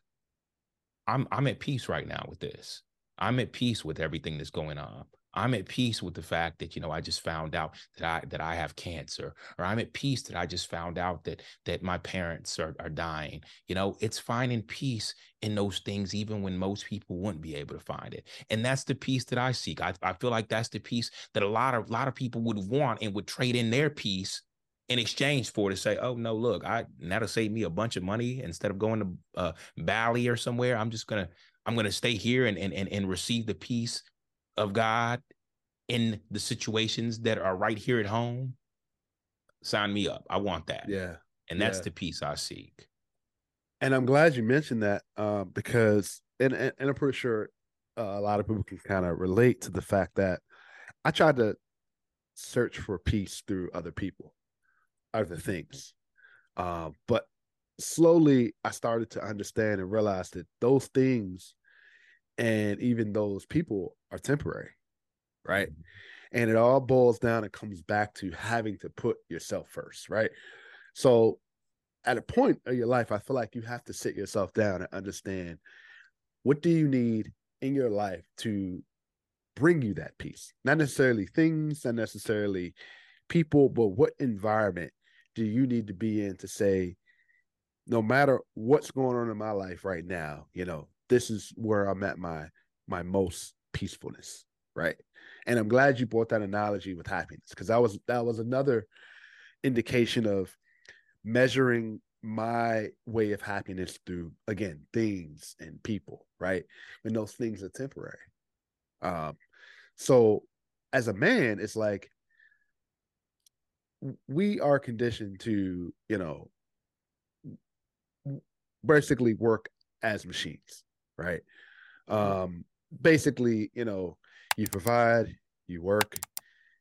I'm I'm at peace right now with this. I'm at peace with everything that's going on. I'm at peace with the fact that you know I just found out that I that I have cancer, or I'm at peace that I just found out that that my parents are, are dying. You know, it's finding peace in those things, even when most people wouldn't be able to find it. And that's the peace that I seek. I, I feel like that's the peace that a lot of a lot of people would want and would trade in their peace in exchange for to say, oh no, look, I that'll save me a bunch of money instead of going to uh, Bali or somewhere. I'm just gonna I'm gonna stay here and and and, and receive the peace of God in the situations that are right here at home. Sign me up. I want that. Yeah, and that's yeah. the peace I seek. And I'm glad you mentioned that uh, because, and, and, and I'm pretty sure uh, a lot of people can kind of relate to the fact that I tried to search for peace through other people other things. Uh, but slowly I started to understand and realize that those things and even those people are temporary, right? Mm-hmm. And it all boils down and comes back to having to put yourself first, right? So at a point of your life, I feel like you have to sit yourself down and understand what do you need in your life to bring you that peace? Not necessarily things, not necessarily people, but what environment do you need to be in to say, no matter what's going on in my life right now, you know, this is where I'm at my my most peacefulness, right? And I'm glad you brought that analogy with happiness because that was that was another indication of measuring my way of happiness through again things and people, right? And those things are temporary. Um, so as a man, it's like we are conditioned to, you know, basically work as machines, right? Um, basically, you know, you provide, you work,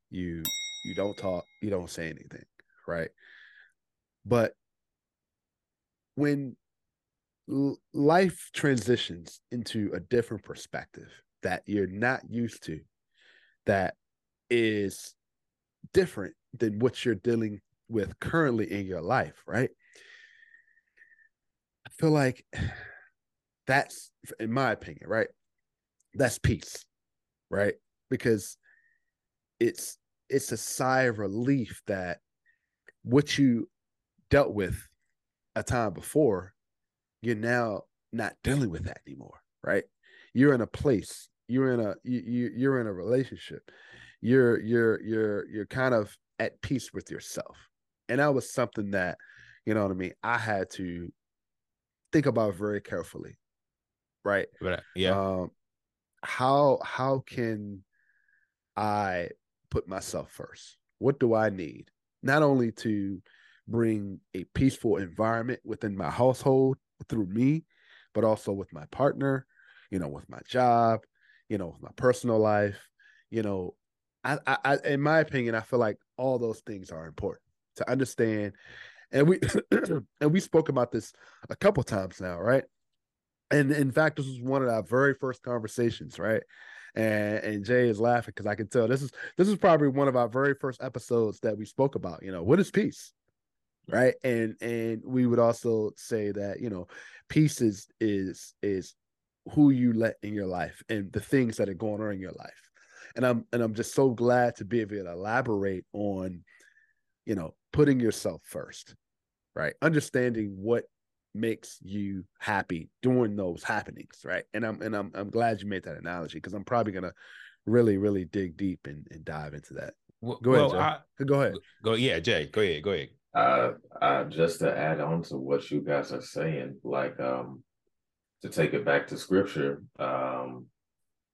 you you don't talk, you don't say anything, right? But when l- life transitions into a different perspective that you're not used to, that is different than what you're dealing with currently in your life, right? I feel like that's, in my opinion, right? That's peace, right? Because it's it's a sigh of relief that what you dealt with a time before, you're now not dealing with that anymore, right? You're in a place, you're in a you you're in a relationship, you're you're you're you're kind of at peace with yourself, and that was something that, you know what I mean. I had to think about very carefully, right? But yeah, Um, how how can I put myself first? What do I need? Not only to bring a peaceful environment within my household through me, but also with my partner, you know, with my job, you know, with my personal life, you know, I, I, in my opinion, I feel like all those things are important to understand. And we and we spoke about this a couple times now, right? And in fact, this was one of our very first conversations, right? And and Jay is laughing because I can tell this is this is probably one of our very first episodes that we spoke about. You know, what is peace, right? And and we would also say that you know, peace is is is who you let in your life and the things that are going on in your life. And I'm and I'm just so glad to be able to elaborate on, you know, putting yourself first, right? Understanding what makes you happy during those happenings, right? And I'm and I'm I'm glad you made that analogy because I'm probably gonna really really dig deep and, and dive into that. well, Go ahead, well, Jay. I, Go ahead. go yeah, Jay, go ahead, go ahead. Uh, uh, just to add on to what you guys are saying, like um, to take it back to scripture, um,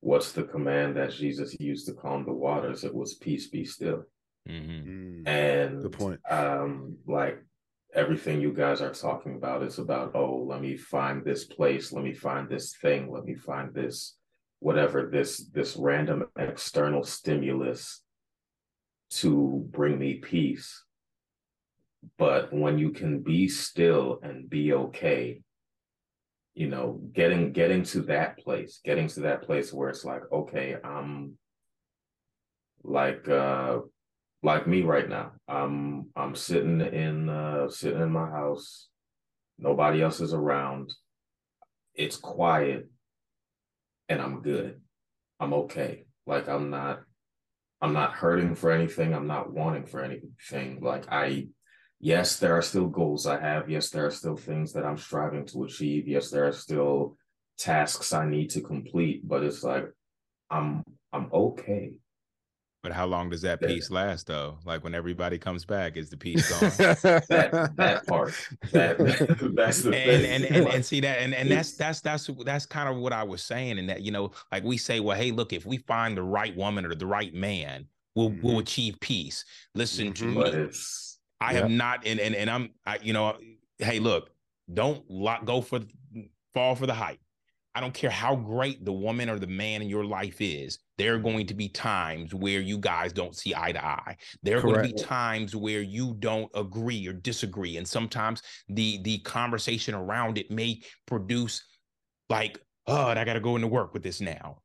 what's the command that Jesus used to calm the waters? It was peace, be still. hmm Mm, And Good point. um, like everything you guys are talking about is about, oh, let me find this place, let me find this thing, let me find this whatever this this random external stimulus to bring me peace. But when you can be still and be okay, you know, getting getting to that place, getting to that place where it's like, okay, I'm like uh like me right now. I'm I'm sitting in uh sitting in my house. Nobody else is around. It's quiet and I'm good. I'm okay. Like I'm not I'm not hurting for anything. I'm not wanting for anything. Like I yes, there are still goals I have. Yes, there are still things that I'm striving to achieve. Yes, there are still tasks I need to complete, but it's like I'm I'm okay. But how long does that peace last though? Like when everybody comes back, is the peace gone? That that part. That that's the and thing. and and, Like, and see that and, and that's that's that's that's kind of what I was saying and that you know like we say well hey look if we find the right woman or the right man we'll we'll Mhm. achieve peace listen to Mhm. me but it's I Yep. have not and and and I'm I you know hey look don't lock go for fall for the hype. I don't care how great the woman or the man in your life is there are going to be times where you guys don't see eye to eye. There are going to be times where you don't agree or disagree and sometimes the the conversation around it may produce like oh i gotta go into work with this now.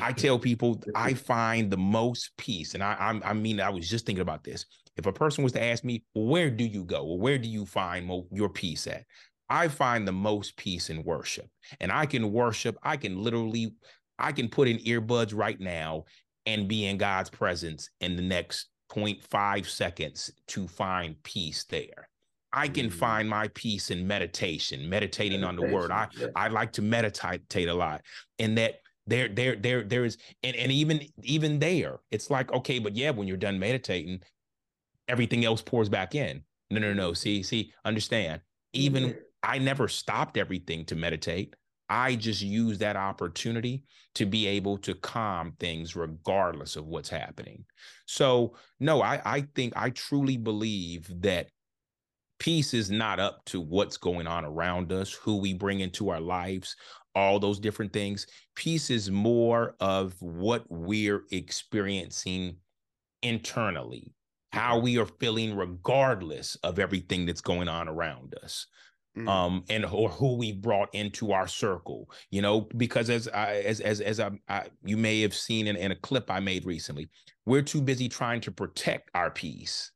I tell people i find the most peace and i I'm, i mean i was just thinking about this if a person was to ask me well, where do you go or where do you find mo- your peace at i find the most peace in worship and i can worship i can literally i can put in earbuds right now and be in god's presence in the next 0.5 seconds to find peace there i can Mm. find my peace in meditation meditating on the word i Meditation, I like to meditate a lot. And that there, there, there, there is, and, and even even there, it's like, okay, but yeah, when you're done meditating, everything else pours back in. No, no, no. See, see, understand. Even. I never stopped everything to meditate. I just use that opportunity to be able to calm things regardless of what's happening. So, no, I, I think I truly believe that peace is not up to what's going on around us, who we bring into our lives, all those different things. Peace is more of what we're experiencing internally, how we are feeling regardless of everything that's going on around us. Mm. um and or who we brought into our circle you know because as i as as as I, I you may have seen in, in a clip i made recently we're too busy trying to protect our peace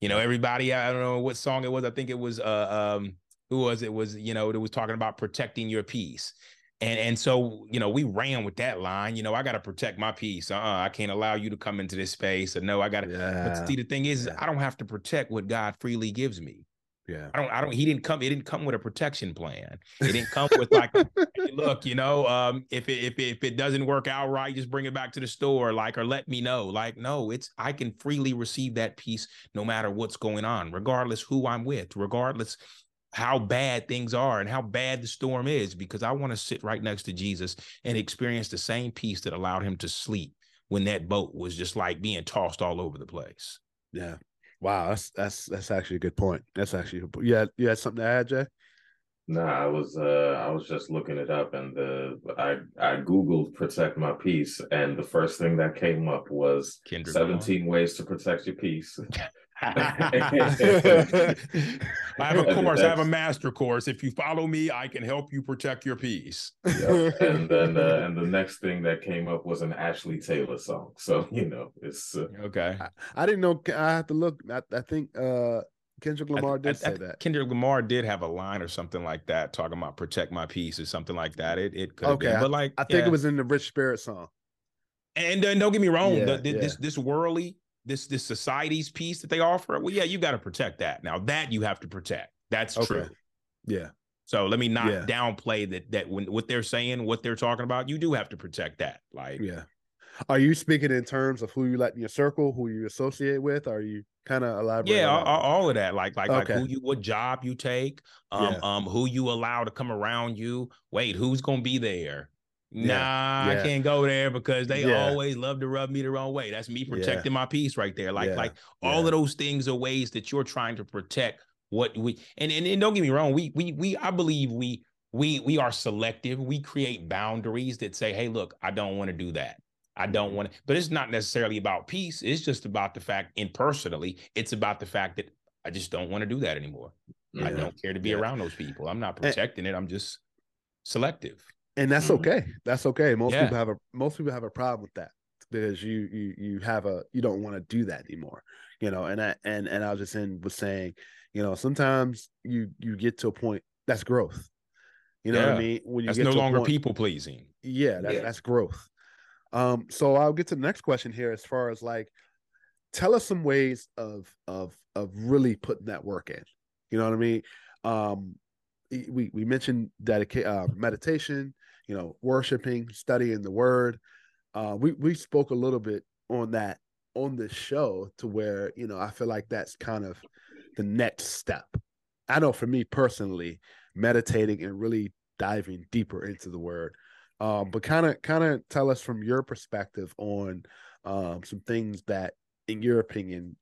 you know everybody i don't know what song it was i think it was uh um who was it was you know it was talking about protecting your peace and and so you know we ran with that line you know i got to protect my peace uh i can't allow you to come into this space or no i got to yeah. but see the thing is yeah. i don't have to protect what god freely gives me yeah. I don't I don't he didn't come it didn't come with a protection plan. It didn't come with like look, you know, um if it, if it, if it doesn't work out right, just bring it back to the store like or let me know. Like no, it's I can freely receive that peace no matter what's going on, regardless who I'm with, regardless how bad things are and how bad the storm is because I want to sit right next to Jesus and experience the same peace that allowed him to sleep when that boat was just like being tossed all over the place. Yeah. Wow, that's that's that's actually a good point. That's actually you had you had something to add, Jay? No, I was uh I was just looking it up and the I I googled protect my peace and the first thing that came up was Kendrick 17 Lamar. ways to protect your peace. I have a course. I have a master course. If you follow me, I can help you protect your peace. Yep. And then, uh, and the next thing that came up was an Ashley Taylor song. So you know, it's uh, okay. I, I, didn't know. I have to look. I, I think uh, Kendrick Lamar did I, say that. Kendrick Lamar did have a line or something like that, talking about protect my peace or something like that. It it could okay, been, but like I, think yeah. it was in the Rich Spirit song. And uh, don't get me wrong, yeah, the, the, yeah. this this worldly this this society's peace that they offer well yeah you got to protect that now that you have to protect that's okay. true yeah so let me not yeah. downplay that that when what they're saying what they're talking about you do have to protect that like yeah are you speaking in terms of who you let in your circle who you associate with are you kind of elaborate yeah all, all, of that like like okay. like who you what job you take um yeah. um who you allow to come around you wait who's gonna be there Nah, yeah. I can't go there because they yeah. always love to rub me the wrong way. That's me protecting yeah. my peace right there. Like, like all of those things are ways that you're trying to protect what we and, and and don't get me wrong, we we we I believe we we we are selective. We create boundaries that say, hey, look, I don't want to do that. I don't want to, but it's not necessarily about peace. It's just about the fact, and personally, it's about the fact that I just don't want to do that anymore. I don't care to be around those people. I'm not eh protecting and, it. I'm just selective and that's mm-hmm. okay. That's okay. Most yeah. people have a most people have a problem with that because you you you have a you don't want to do that anymore. You know, and I and and I was just in was saying, you know, sometimes you you get to a point that's growth. You know yeah. what I mean? When you that's get no longer point, people pleasing. Yeah, that, yeah, that's growth. Um, so I'll get to the next question here as far as like tell us some ways of of of really putting that work in. You know what I mean? Um, we we mentioned dedicate uh, meditation, you know, worshiping, studying the word. Uh, we we spoke a little bit on that on this show to where you know I feel like that's kind of the next step. I know for me personally, meditating and really diving deeper into the word. Um, but kind of kind of tell us from your perspective on um, some things that, in your opinion,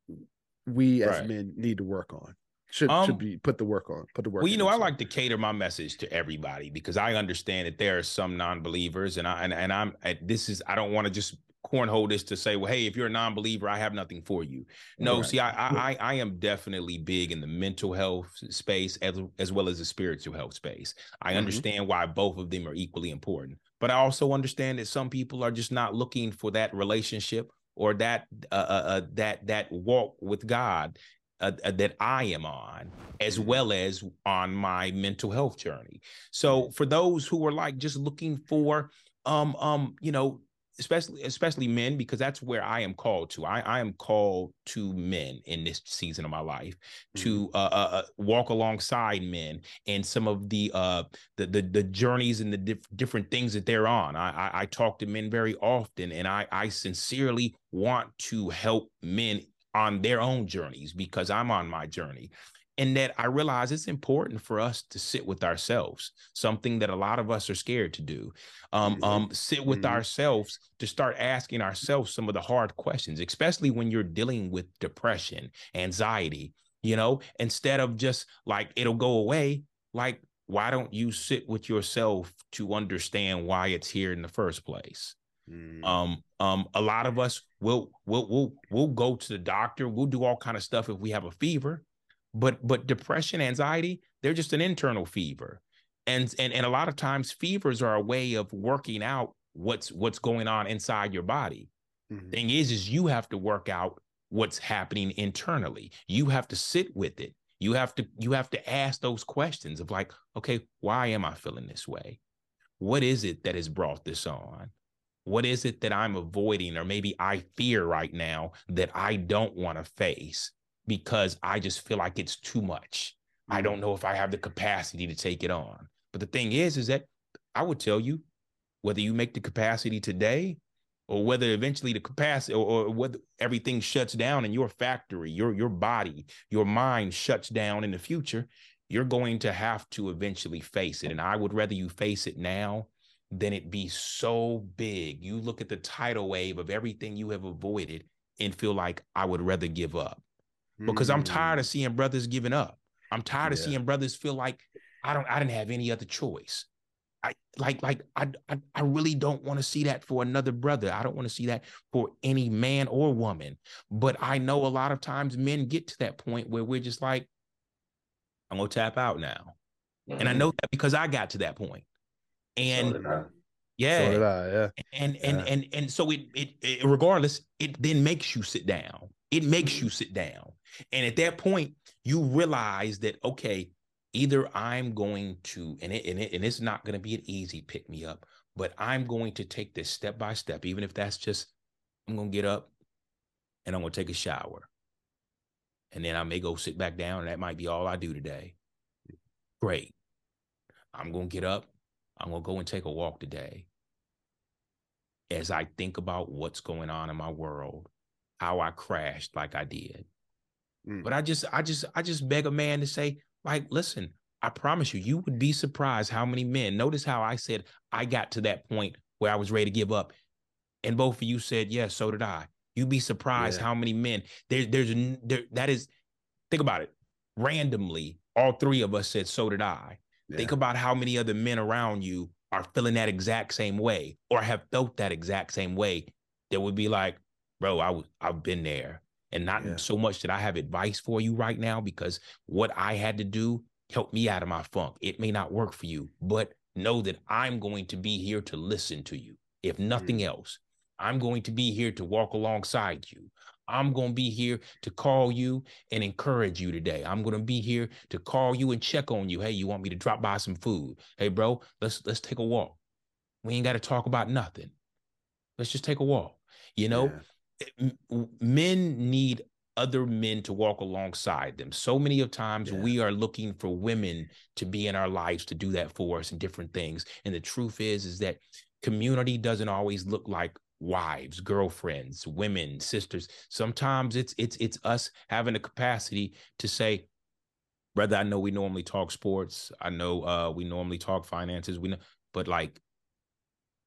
we as right. men need to work on should um, should be put the work on put the work well you know i like to cater my message to everybody because i understand that there are some non-believers and i and, and i'm this is i don't want to just cornhole this to say well hey if you're a non-believer i have nothing for you no right. see I, I i am definitely big in the mental health space as, as well as the spiritual health space i mm-hmm. understand why both of them are equally important but i also understand that some people are just not looking for that relationship or that uh, uh, uh that that walk with God uh, uh, that I am on, as well as on my mental health journey. So for those who are like just looking for, um, um, you know, especially especially men, because that's where I am called to. I, I am called to men in this season of my life mm-hmm. to uh, uh, uh, walk alongside men and some of the uh the the, the journeys and the diff- different things that they're on. I, I I talk to men very often, and I I sincerely want to help men on their own journeys because I'm on my journey. And that I realize it's important for us to sit with ourselves, something that a lot of us are scared to do. Um, mm-hmm. um, sit with mm-hmm. ourselves to start asking ourselves some of the hard questions, especially when you're dealing with depression, anxiety, you know, instead of just like it'll go away, like why don't you sit with yourself to understand why it's here in the first place? Mm. Um, um, a lot of us will will will will go to the doctor, we'll do all kind of stuff if we have a fever, but but depression, anxiety, they're just an internal fever. And and and a lot of times fevers are a way of working out what's what's going on inside your body. Mm-hmm. Thing is, is you have to work out what's happening internally. You have to sit with it. You have to you have to ask those questions of like, okay, why am I feeling this way? What is it that has brought this on? What is it that I'm avoiding or maybe I fear right now that I don't want to face because I just feel like it's too much. I don't mm-hmm. know if I have the capacity to take it on. But the thing is is that I would tell you whether you make the capacity today or whether eventually the capacity or, or whether everything shuts down in your factory, your your body, your mind shuts down in the future, you're going to have to eventually face it. And I would rather you face it now than it be so big. You look at the tidal wave of everything you have avoided and feel like I would rather give up. Because mm. I'm tired of mm. seeing brothers giving up. I'm tired yeah. of seeing brothers feel like I don't I didn't have any other choice. I like like I I, I really don't want to see that for another brother. I don't want to see that for any man or woman. But I know a lot of times men get to that point where we're just like, I'm gonna tap out now. Mm-hmm. And I know that because I got to that point. And so yeah. So I, yeah. And and yeah. and and so it, it it regardless, it then makes you sit down. It makes you sit down. And at that point, you realize that okay, either I'm going to, and, it, and, it, and it's not going to be an easy pick me up, but I'm going to take this step by step, even if that's just, I'm going to get up and I'm going to take a shower. And then I may go sit back down, and that might be all I do today. Great. I'm going to get up. I'm going to go and take a walk today. As I think about what's going on in my world, how I crashed like I did. Mm. But I just, I just, I just beg a man to say, like, listen, I promise you, you would be surprised how many men. Notice how I said I got to that point where I was ready to give up, and both of you said yes. So did I. You'd be surprised yeah. how many men there. There's there, that is. Think about it. Randomly, all three of us said so did I. Yeah. Think about how many other men around you are feeling that exact same way or have felt that exact same way. That would be like, bro, I was I've been there. And not yeah. so much that I have advice for you right now because what I had to do helped me out of my funk. It may not work for you, but know that I'm going to be here to listen to you. If nothing mm. else, I'm going to be here to walk alongside you. I'm going to be here to call you and encourage you today. I'm going to be here to call you and check on you. Hey, you want me to drop by some food? Hey, bro, let's let's take a walk. We ain't got to talk about nothing. Let's just take a walk. You know, yeah eh, men need other men to walk alongside them. So many of times yeah. we are looking for women to be in our lives to do that for us and different things. And the truth is, is that community doesn't always look like wives, girlfriends, women, sisters. Sometimes it's it's it's us having the capacity to say, brother, I know we normally talk sports. I know uh we normally talk finances. We know, but like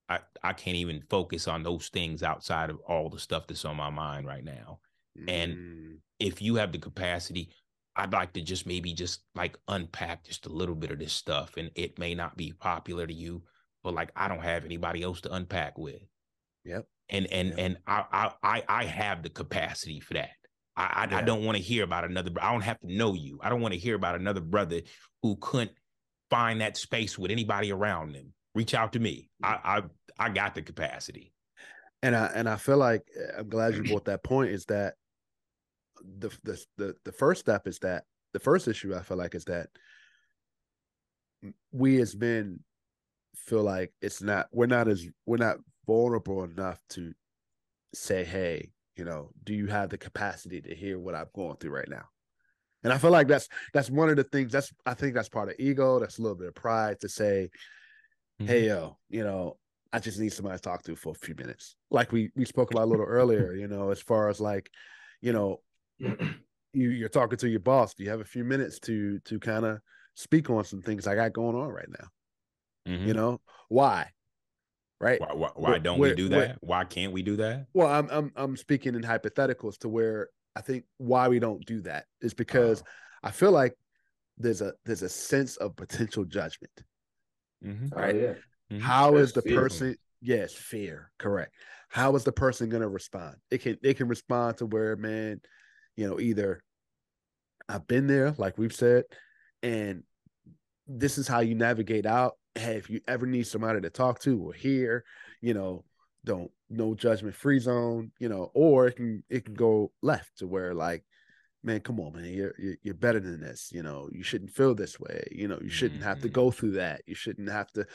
I, I can't even focus on those things outside of all the stuff that's on my mind right now. Mm. And if you have the capacity, I'd like to just maybe just like unpack just a little bit of this stuff. And it may not be popular to you, but like I don't have anybody else to unpack with. Yep. And and yep. and I I I have the capacity for that. I I, yeah. I don't want to hear about another. I don't have to know you. I don't want to hear about another brother who couldn't find that space with anybody around them reach out to me. I I, I got the capacity. And I and I feel like eh, I'm glad you brought that point. Is that the the the the first step is that the first issue I feel like is that we as men feel like it's not we're not as we're not vulnerable enough to say, hey, you know, do you have the capacity to hear what I'm going through right now? And I feel like that's that's one of the things that's I think that's part of ego. That's a little bit of pride to say, mm-hmm. hey yo, you know, I just need somebody to talk to for a few minutes. Like we we spoke about a little earlier, you know, as far as like, you know, you you're talking to your boss. Do you have a few minutes to to kind of speak on some things I got going on right now? Mm-hmm. You know, why? Right? Why, why, why don't we do that? why can't we do that? Well, I'm I'm I'm speaking in hypotheticals to where I think why we don't do that is because I feel like there's a there's a sense of potential judgment. Mm-hmm. Right? Oh, yeah. Mm-hmm. How is the fear. person? Yes, fear. Correct. How is the person going to respond? It can they can respond to where man, you know, either I've been there, like we've said, and this is how you navigate out. Hey, if you ever need somebody to talk to, or hear. You know, don't no judgment free zone. You know, or it can it can go left to where like man, come on, man, you're, you're better than this. You know, you shouldn't feel this way. You know, you shouldn't have to mm-hmm. go through that. You shouldn't have to.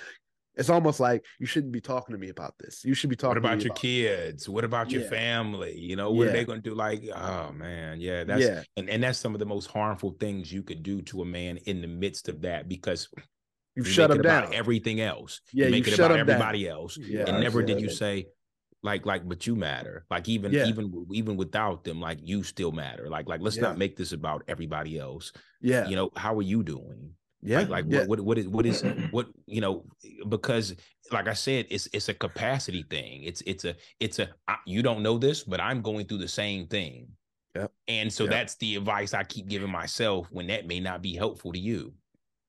It's almost like you shouldn't be talking to me about this. You should be talking. What about your about kids? What about your family? You know, what yeah. are they going to do? Like, oh man, yeah, that's yeah. and and that's some of the most harmful things you could do to a man in the midst of that because you shut him down. Everything else, yeah, you make it about everybody down. else, yeah, and never did you say, like like but you matter. Like even yeah. even even without them like you still matter. Like like let's yeah. not make this about everybody else. Yeah. You know how are you doing? Yeah like, like yeah. what, what what is what is what you know because like i said it's it's a capacity thing. It's it's a it's a I, you don't know this but i'm going through the same thing. Yeah and so yep. that's the advice i keep giving myself when that may not be helpful to you.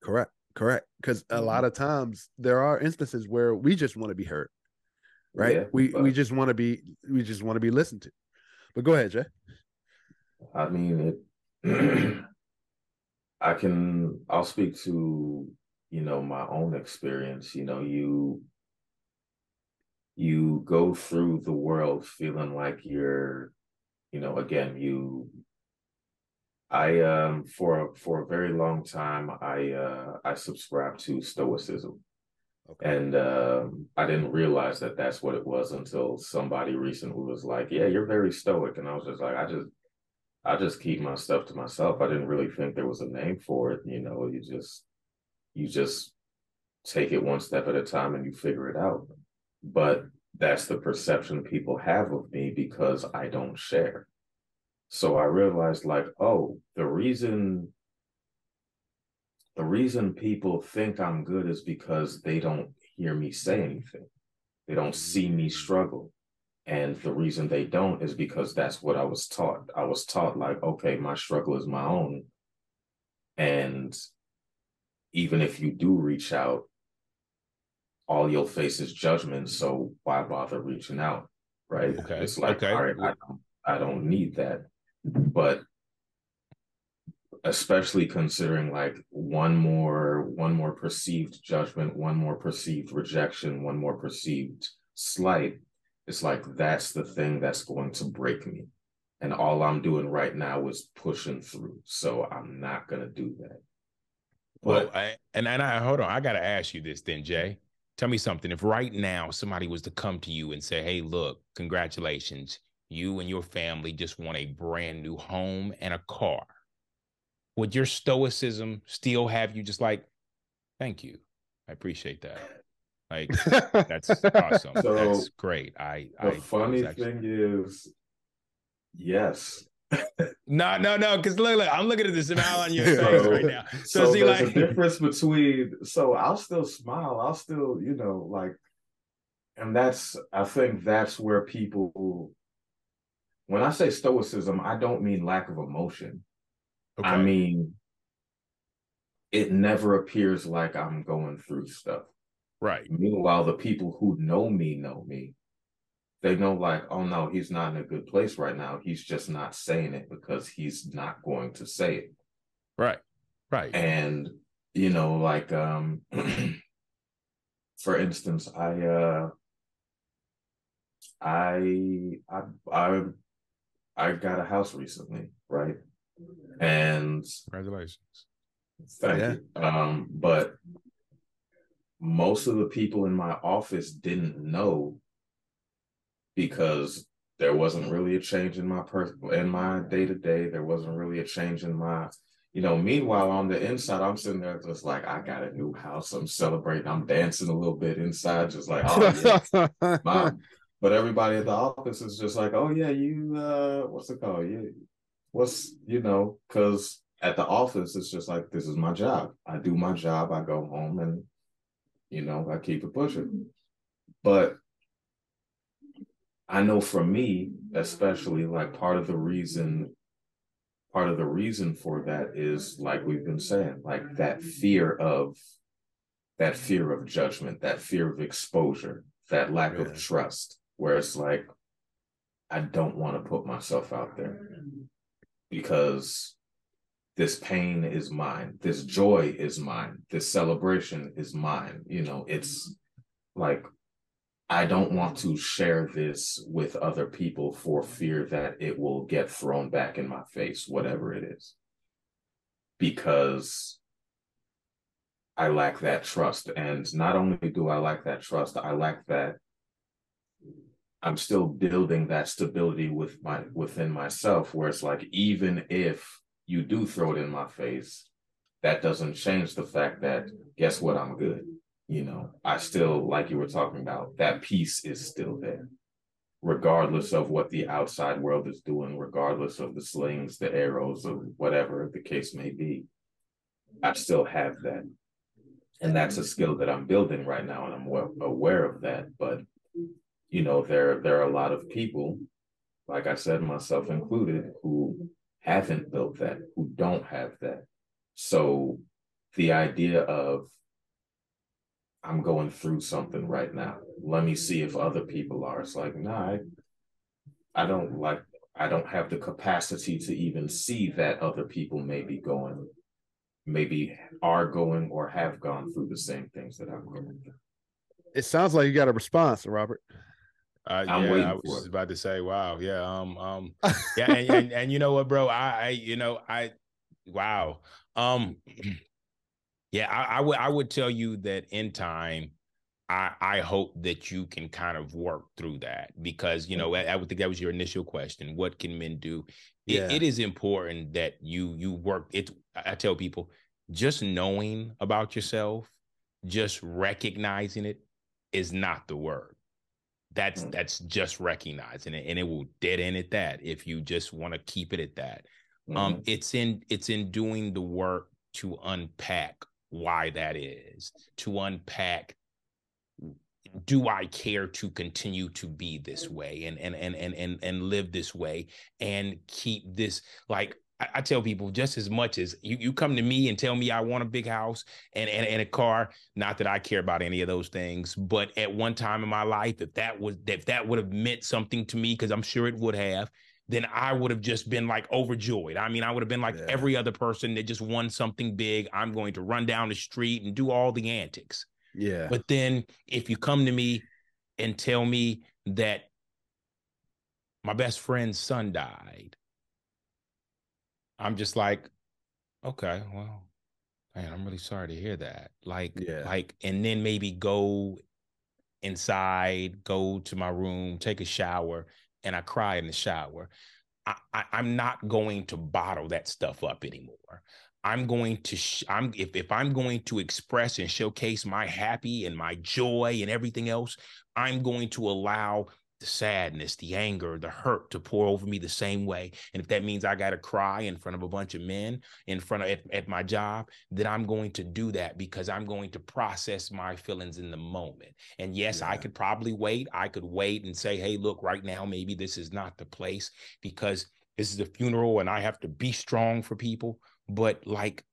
Correct correct because a lot mm-hmm. of times there are instances where we just want to be heard right? Yeah, we but, we just want to be we just want to be listened to. But go ahead, Jay. I mean, it. I can. I'll speak to you know my own experience. You know, you you go through the world feeling like you're, you know, again, you. I um for a, for a very long time I uh I subscribed to stoicism Okay. And um, I didn't realize that that's what it was until somebody recently was like, "Yeah, you're very stoic," and I was just like, "I just, I just keep my stuff to myself." I didn't really think there was a name for it. You know, you just, you just take it one step at a time and you figure it out. But that's the perception people have of me because I don't share. So I realized, like, oh, the reason the reason people think I'm good is because they don't hear me say anything. They don't see me mm. struggle. And the reason they don't is because that's what I was taught. I was taught, like, okay, my struggle is my own. And even if you do reach out, all you'll face is judgment. So why bother reaching out? Right. Okay. It's like, okay. all right, I don't, I don't need that. But especially considering like one more one more perceived judgment one more perceived rejection one more perceived slight it's like that's the thing that's going to break me. And all i'm doing right now is pushing through. So i'm not going to do that. But, well I, and, and i hold on i got to ask you this then jay. Tell me something. If right now somebody was to come to you and say hey look congratulations you and your family just want a brand new home and a car would your stoicism still have you just like, thank you, I appreciate that. Like that's awesome. So that's great. I the I funny actually... thing is, yes. no, no, no. Because look, look, I'm looking at the smile on your face so, right now. So, so see, there's like... a difference between. So I'll still smile. I'll still, you know, like, and that's. I think that's where people. When I say stoicism, I don't mean lack of emotion. Okay. I mean, it never appears like I'm going through stuff. Right. Meanwhile, the people who know me know me. They know, like, oh no, he's not in a good place right now. He's just not saying it because he's not going to say it. Right. Right. And, you know, like, um, for instance, I, uh, I, I, I, I got a house recently, right? And congratulations. Thank yeah. you. Um, but most of the people in my office didn't know because there wasn't really a change in my personal in my day to day. There wasn't really a change in my, you know. Meanwhile, on the inside, I'm sitting there just like I got a new house. I'm celebrating. I'm dancing a little bit inside, just like oh yeah, mom. But everybody at the office is just like, oh yeah, you uh, what's it called? Yeah, what's you know because at the office it's just like this is my job i do my job i go home and you know i keep it pushing but I know for me, especially like part of the reason, part of the reason for that is like we've been saying, like that fear of that fear of judgment, that fear of exposure, that lack yeah. of trust, where it's like, I don't want to put myself out there mm. because this pain is mine, this joy is mine, this celebration is mine. You know, it's mm. like I don't want to share this with other people for fear that it will get thrown back in my face, whatever it is. Because I lack that trust. And not only do I lack that trust, I lack that I'm still building that stability with my within myself where it's like even if you do throw it in my face, that doesn't change the fact that guess what I'm good you know, I still, like you were talking about, that peace is still there, regardless of what the outside world is doing, regardless of the slings, the arrows, or whatever the case may be. I still have that. And that's a skill that I'm building right now, and I'm aware of that. But you know, there there are a lot of people, like I said, myself included, who haven't built that, who don't have that. So the idea of I'm going through something right now. Let me see if other people are. It's like, nah, I, I don't like, I don't have the capacity to even see that other people may be going, maybe are going or have gone through the same things that I'm going through. It sounds like you got a response, Robert. Uh, yeah, I was about to say, wow, yeah, um, um, yeah, and, and, and you know what, bro, I, I, you know, I, wow, um, yeah, I, I would I would tell you that in time, I I hope that you can kind of work through that because you know I, I would think that was your initial question. What can men do? It, yeah. it is important that you you work. It I tell people just knowing about yourself, just recognizing it is not the word. That's mm. that's just recognizing it, and it will dead end at that if you just want to keep it at that. Um, mm-hmm. Um, it's in it's in doing the work to unpack why that is, to unpack do I care to continue to be this way and and and and and, and live this way and keep this like I, I tell people just as much as you, you come to me and tell me I want a big house and, and and a car, not that I care about any of those things, but at one time in my life, if that was if that would have meant something to me, because I'm sure it would have, then I would have just been like overjoyed. I mean, I would have been like yeah. every other person that just won something big. I'm going to run down the street and do all the antics. Yeah. But then if you come to me and tell me that my best friend's son died, I'm just like, okay, well, man, I'm really sorry to hear that. Like, yeah. like, and then maybe go inside, go to my room, take a shower, and I cry in the shower, I, I, am not going to bottle that stuff up anymore. I'm going to sh- I'm if if I'm going to express and showcase my happy and my joy and everything else, I'm going to allow the sadness, the anger, the hurt to pour over me the same way. And if that means I got to cry in front of a bunch of men in front of at, at, my job, then I'm going to do that because I'm going to process my feelings in the moment. And yes, yeah. I could probably wait. I could wait and say, hey, look, right now, maybe this is not the place because this is a funeral and I have to be strong for people. But like,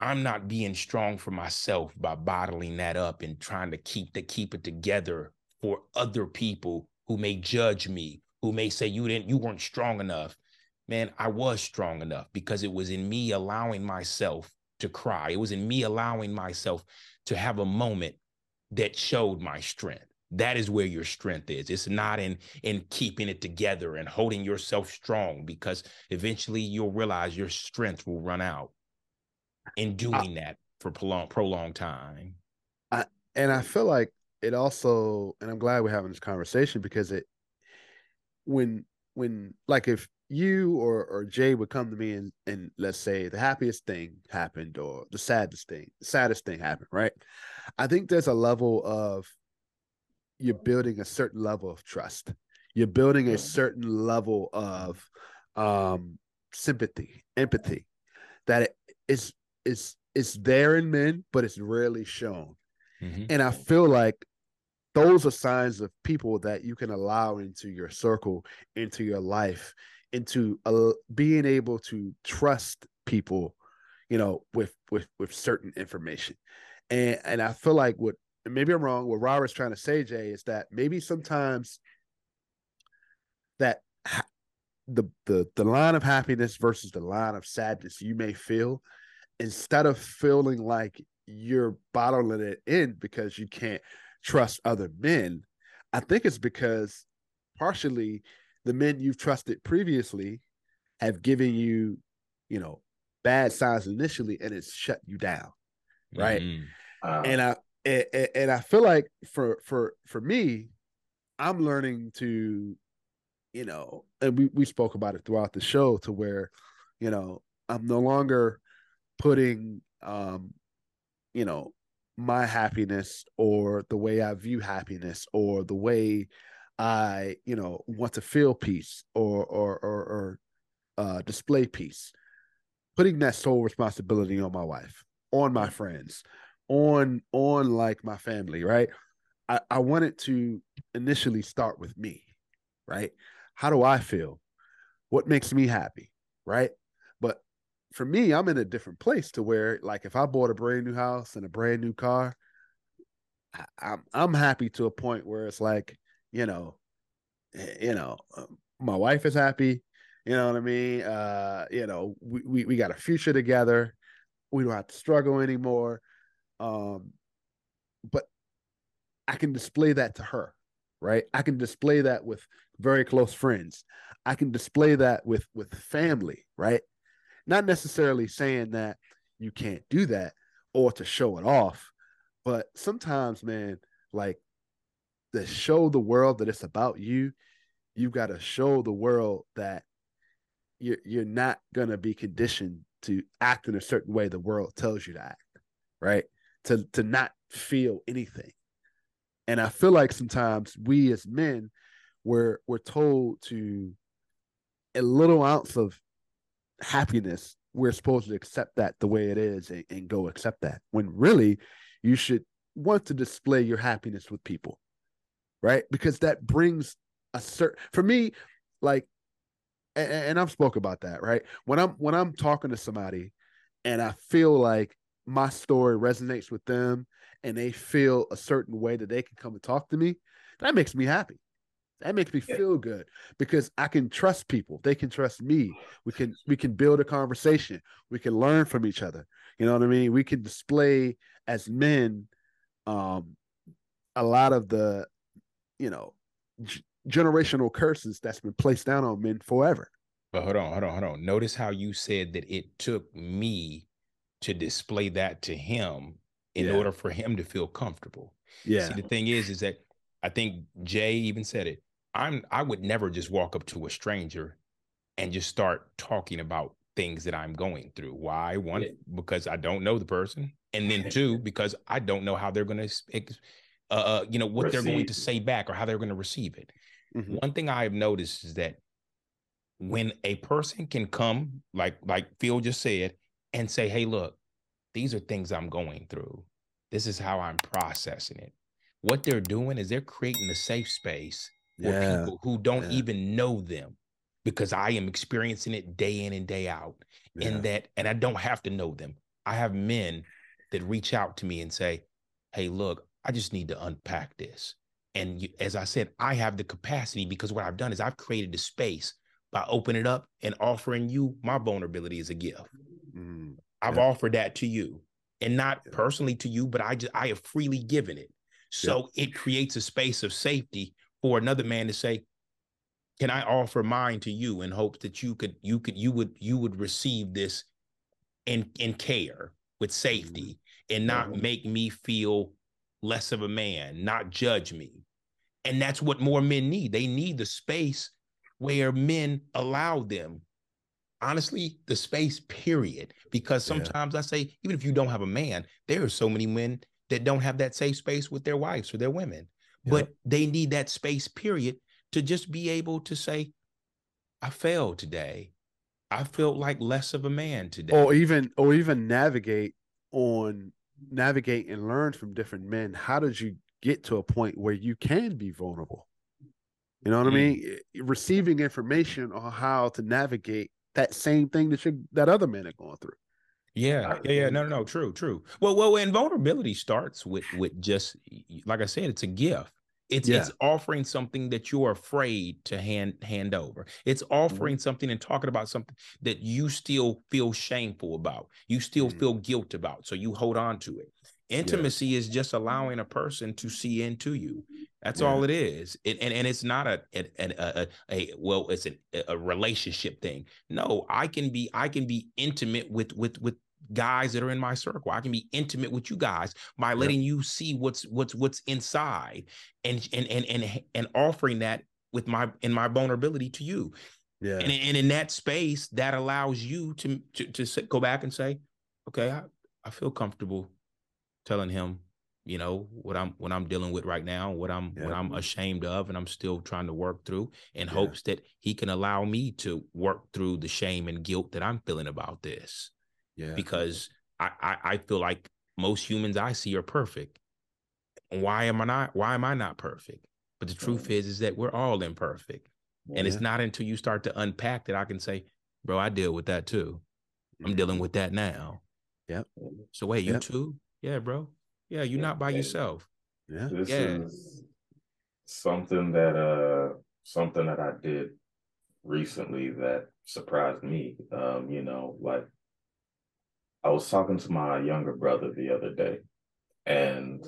I'm not being strong for myself by bottling that up and trying to keep to keep it together for other people who may judge me, who may say you didn't, you weren't strong enough. Man, I was strong enough because it was in me allowing myself to cry. It was in me allowing myself to have a moment that showed my strength. That is where your strength is. It's not in in keeping it together and holding yourself strong because eventually you'll realize your strength will run out in doing I, that for prolonged prolonged time. I, and I feel like it also and i'm glad we're having this conversation because it when when like if you or or jay would come to me and and let's say the happiest thing happened or the saddest thing saddest thing happened right? I think there's a level of you're building a certain level of trust. You're building a certain level of um sympathy empathy that it is is is there in men but it's rarely shown. Mm-hmm. and i feel like those are signs of people that you can allow into your circle, into your life, into uh, being able to trust people, you know, with with with certain information. And and I feel like what maybe I'm wrong. What Robert's trying to say, Jay, is that maybe sometimes that the the the line of happiness versus the line of sadness you may feel, instead of feeling like you're bottling it in because you can't trust other men, I think it's because partially the men you've trusted previously have given you, you know, bad signs initially and it's shut you down. Right. Mm-hmm. Uh, and I and, and I feel like for for for me, I'm learning to, you know, and we, we spoke about it throughout the show to where, you know, I'm no longer putting um, you know, my happiness or the way I view happiness or the way I, you know, want to feel peace or or or, or uh, display peace. Putting that sole responsibility on my wife, on my friends, on on like my family, right? I, I wanted to initially start with me, right? How do I feel? What makes me happy, right? For me, I'm in a different place to where, like, if I bought a brand new house and a brand new car, I, I'm I'm happy to a point where it's like, you know, eh, you know, um, my wife is happy. You know what I mean? Uh, you know, we, we we got a future together. We don't have to struggle anymore. Um, but I can display that to her, right? I can display that with very close friends. I can display that with with family, right? Not necessarily saying that you can't do that or to show it off, but sometimes, man, like to show the world that it's about you, you've got to show the world that you're you're not gonna be conditioned to act in a certain way the world tells you to act, right? To to not feel anything. And I feel like sometimes we as men we're we're told to a little ounce of happiness, we're supposed to accept that the way it is and, and go accept that. When really you should want to display your happiness with people, right? Because that brings a certain for me, like and, and I've spoke about that, right? When I'm when I'm talking to somebody and I feel like my story resonates with them and they feel a certain way that they can come and talk to me, that makes me happy. That makes me feel good because I can trust people. They can trust me. We can we can build a conversation. We can learn from each other. You know what I mean? We can display as men um a lot of the you know g- generational curses that's been placed down on men forever. But hold on, hold on, hold on. Notice how you said that it took me to display that to him in yeah. order for him to feel comfortable. Yeah. See, the thing is, is that I think Jay even said it. I'm I would never just walk up to a stranger and just start talking about things that I'm going through. Why? One, yeah. because I don't know the person, and then two, because I don't know how they're going to, uh, uh, you know, what receive. they're going to say back or how they're going to receive it. Mm-hmm. One thing I have noticed is that when a person can come, like like Phil just said, and say, "Hey, look, these are things I'm going through. This is how I'm processing it." What they're doing is they're creating a safe space for yeah. people who don't yeah. even know them because I am experiencing it day in and day out. Yeah. And that, and I don't have to know them. I have men that reach out to me and say, Hey, look, I just need to unpack this. And you, as I said, I have the capacity because what I've done is I've created a space by opening it up and offering you my vulnerability as a gift. Mm, I've offered that to you and not personally to you, but I just, I have freely given it. So it creates a space of safety for another man to say, can I offer mine to you in hopes that you could you could you would you would receive this in in care with safety mm-hmm. and not mm-hmm. make me feel less of a man, not judge me. And that's what more men need. They need the space where men allow them. Honestly, the space, period. Because sometimes yeah. I say, even if you don't have a man, there are so many men that don't have that safe space with their wives or their women but they need that space period to just be able to say i failed today i felt like less of a man today or even or even navigate on navigate and learn from different men how did you get to a point where you can be vulnerable. You know what mm. I mean? Receiving information on how to navigate that same thing that you that other men are going through. Yeah, yeah, yeah. No, no, no. True, true. Well, well, and vulnerability starts with with just like I said, it's a gift. It's yeah. it's offering something that you're afraid to hand hand over. It's mm-hmm. offering mm-hmm. something and talking about something that you still feel shameful about. You still mm-hmm. feel guilt about. So you hold on to it. Intimacy yeah. is just allowing a person to see into you. That's yeah. all it is. It, and and it's not a a, a, a, a well, it's a, a relationship thing. No, I can be I can be intimate with with with guys that are in my circle. I can be intimate with you guys by letting you see what's what's what's inside and and and and and offering that with my in my vulnerability to you. Yeah. And, and in that space, that allows you to to, to go back and say, okay, I, I feel comfortable telling him, you know, what I'm what I'm dealing with right now, what I'm yeah. what I'm ashamed of, and I'm still trying to work through in yeah. hopes that he can allow me to work through the shame and guilt that I'm feeling about this. Yeah. Because I, I, I feel like most humans I see are perfect. Why am I not? Why am I not perfect? But the truth is, is that we're all imperfect. Yeah. And it's not until you start to unpack that I can say, bro, I deal with that too. I'm dealing mm-hmm. with that now. Yep. So wait, you too? Yeah, bro. Yeah, you're not by yourself. Yeah. This yeah. is something that uh something that I did recently that surprised me. Um, you know, like I was talking to my younger brother the other day, and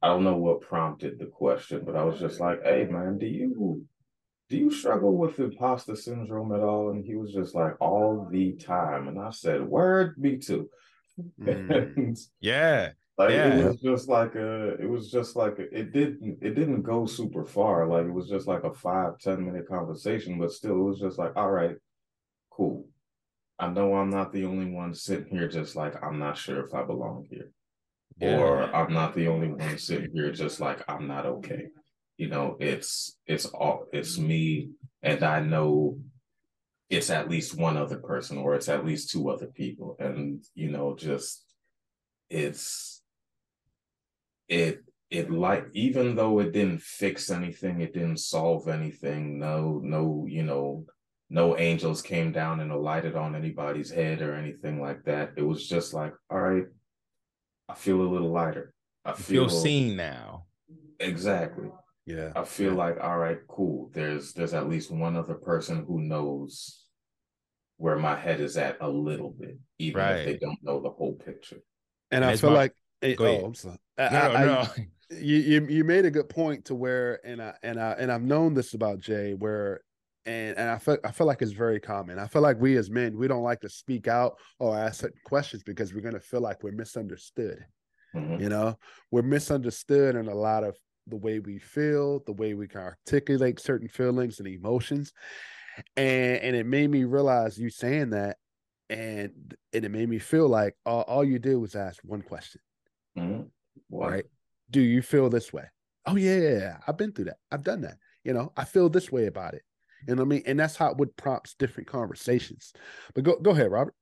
I don't know what prompted the question, but I was just like, "Hey, man, do you do you struggle with imposter syndrome at all?" And he was just like, "All the time." And I said, "Word, me too." Mm. yeah. Like yeah. it was just like a, it was just like a, it didn't, it didn't go super far. Like it was just like a five ten minute conversation, but still, it was just like, all right, cool. I know I'm not the only one sitting here just like I'm not sure if I belong here. Yeah. Or I'm not the only one sitting here just like I'm not okay. You know, it's it's all it's me and I know it's at least one other person or it's at least two other people. And you know, just it's it it like even though it didn't fix anything, it didn't solve anything, no, no, you know, no angels came down and alighted on anybody's head or anything like that. It was just like, all right, I feel a little lighter. I feel, feel seen now. Exactly. Yeah. I feel yeah. like, all right, cool. There's there's at least one other person who knows where my head is at a little bit, even right. if they don't know the whole picture. And, and I feel my... like it, oh, I'm sorry. No, I, no. I, you, you you made a good point to where and I and I and I've known this about Jay where and and I feel I feel like it's very common. I feel like we as men we don't like to speak out or ask certain questions because we're gonna feel like we're misunderstood. Mm-hmm. You know, we're misunderstood in a lot of the way we feel, the way we can articulate certain feelings and emotions, and and it made me realize you saying that, and and it made me feel like all, all you did was ask one question, mm-hmm. right? Do you feel this way? Oh yeah, yeah, yeah, I've been through that. I've done that. You know, I feel this way about it you know what I mean? And that's how it would prompts different conversations. But go go ahead, Robert.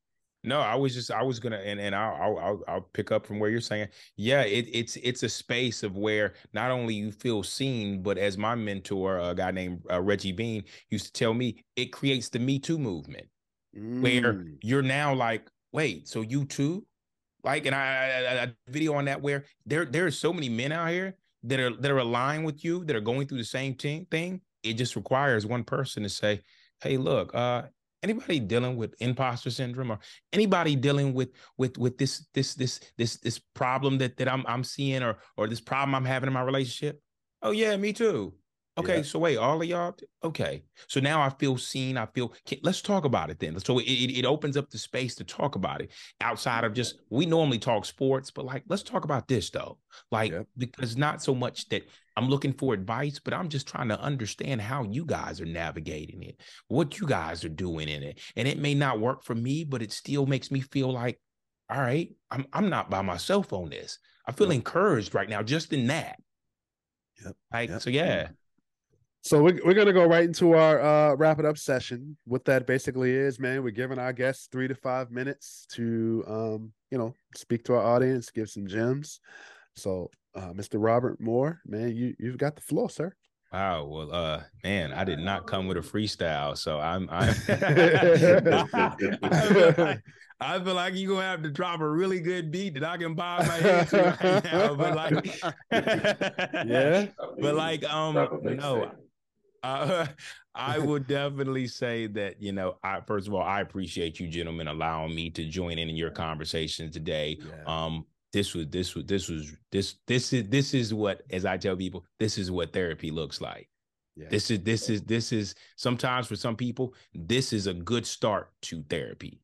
No, I was just I was gonna and and I'll I'll I'll pick up from where you're saying. Yeah, it, it's it's a space of where not only you feel seen, but as my mentor, a guy named uh, Reggie Bean, used to tell me, it creates the Me Too movement, mm. where you're now like, wait, so you too? Like, and I, I, I video on that where there there are so many men out here that are that are aligned with you that are going through the same thing thing it just requires one person to say, "Hey, look, uh, anybody dealing with imposter syndrome or anybody dealing with with with this this this this this problem that that I'm I'm seeing or or this problem I'm having in my relationship? Oh yeah, me too. Okay, yeah. so wait, all of y'all. Okay, so now I feel seen. I feel. Let's talk about it then. So it, it, it opens up the space to talk about it outside of just we normally talk sports, but like let's talk about this though. Like yeah. because not so much that I'm looking for advice, but I'm just trying to understand how you guys are navigating it, what you guys are doing in it, and it may not work for me, but it still makes me feel like, all right, I'm I'm not by myself on this. I feel yep. encouraged right now just in that. Yep. Like yep. so, yeah. So we're, we're gonna go right into our uh, wrap it up session. What that basically is, man, we're giving our guests three to five minutes to um, you know, speak to our audience, give some gems. So uh, Mr. Robert Moore, man, you you've got the floor, sir. Wow. Well, uh, man, I did not come with a freestyle, so I'm. I'm I, feel like, I feel like you're gonna have to drop a really good beat that I can bob my head to right now. But like, yeah, but like, um, no, uh, I would definitely say that you know, I first of all, I appreciate you gentlemen allowing me to join in in your conversation today. Yeah. Um, this was this was this was this this is this is what as I tell people, this is what therapy looks like. Yeah. This is this is this is sometimes for some people, this is a good start to therapy.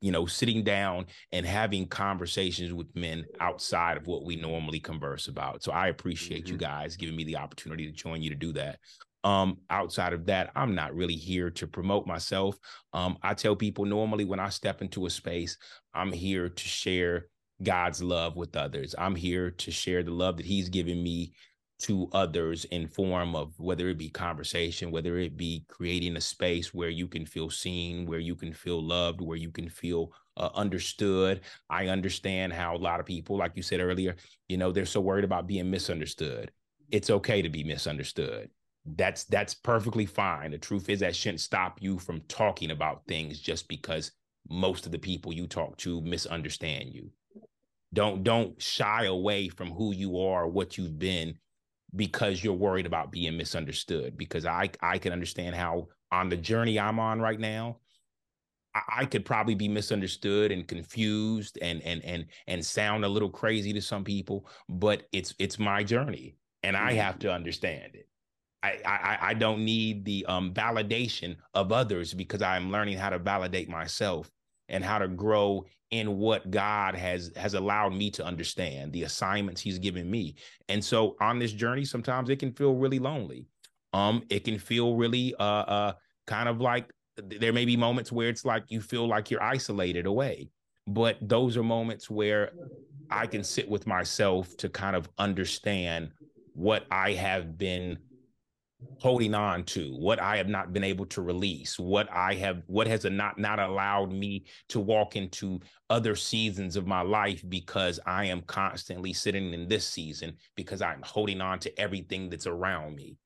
You know, sitting down and having conversations with men outside of what we normally converse about. So I appreciate mm-hmm. you guys giving me the opportunity to join you to do that. Um, outside of that, I'm not really here to promote myself. Um, I tell people normally when I step into a space, I'm here to share God's love with others. I'm here to share the love that He's given me to others in form of whether it be conversation, whether it be creating a space where you can feel seen, where you can feel loved, where you can feel uh, understood. I understand how a lot of people, like you said earlier, you know, they're so worried about being misunderstood. It's okay to be misunderstood. That's that's perfectly fine. The truth is that shouldn't stop you from talking about things just because most of the people you talk to misunderstand you. Don't don't shy away from who you are what you've been because you're worried about being misunderstood. Because i i can understand how on the journey i'm on right now I, I could probably be misunderstood and confused and and and and sound a little crazy to some people but it's it's my journey and i have mm-hmm. to understand it I, I, don't need the um, validation of others because I'm learning how to validate myself and how to grow in what God has has allowed me to understand, the assignments he's given me. And so on this journey sometimes it can feel really lonely. Um it can feel really uh uh kind of like there may be moments where it's like you feel like you're isolated away. But those are moments where I can sit with myself to kind of understand what I have been holding on to what i have not been able to release what i have what has not not allowed me to walk into other seasons of my life because i am constantly sitting in this season because i'm holding on to everything that's around me.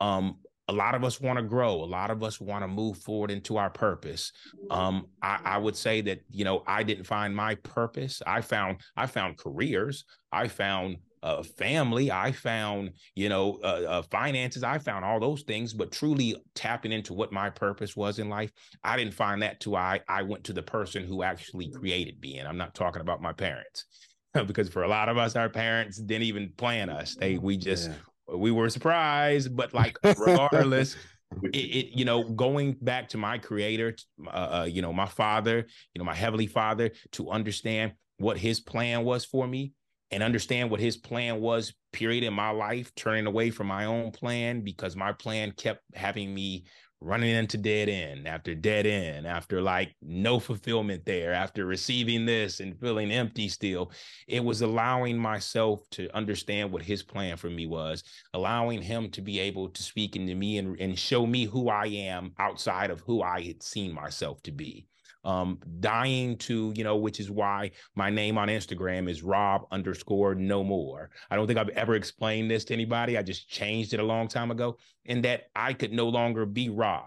Um a lot of us want to grow a lot of us want to move forward into our purpose. Um I, I would say that you know i didn't find my purpose. I found i found careers. I found uh, family. I found, you know, uh, uh, finances. I found all those things, but truly tapping into what my purpose was in life, I didn't find that till I I went to the person who actually created me, and I'm not talking about my parents, because for a lot of us, our parents didn't even plan us. They we just yeah. we were surprised, but like regardless. It, it, you know going back to my creator uh, uh, you know my father you know my heavenly father to understand what his plan was for me and understand what his plan was period in my life turning away from my own plan because my plan kept having me running into dead end after dead end after like no fulfillment there after receiving this and feeling empty still. It was allowing myself to understand what his plan for me was allowing him to be able to speak into me and, and show me who i am outside of who i had seen myself to be um, dying to, you know, which is why my name on Instagram is Rob underscore no more. I don't think I've ever explained this to anybody. I just changed it a long time ago, in that I could no longer be Rob.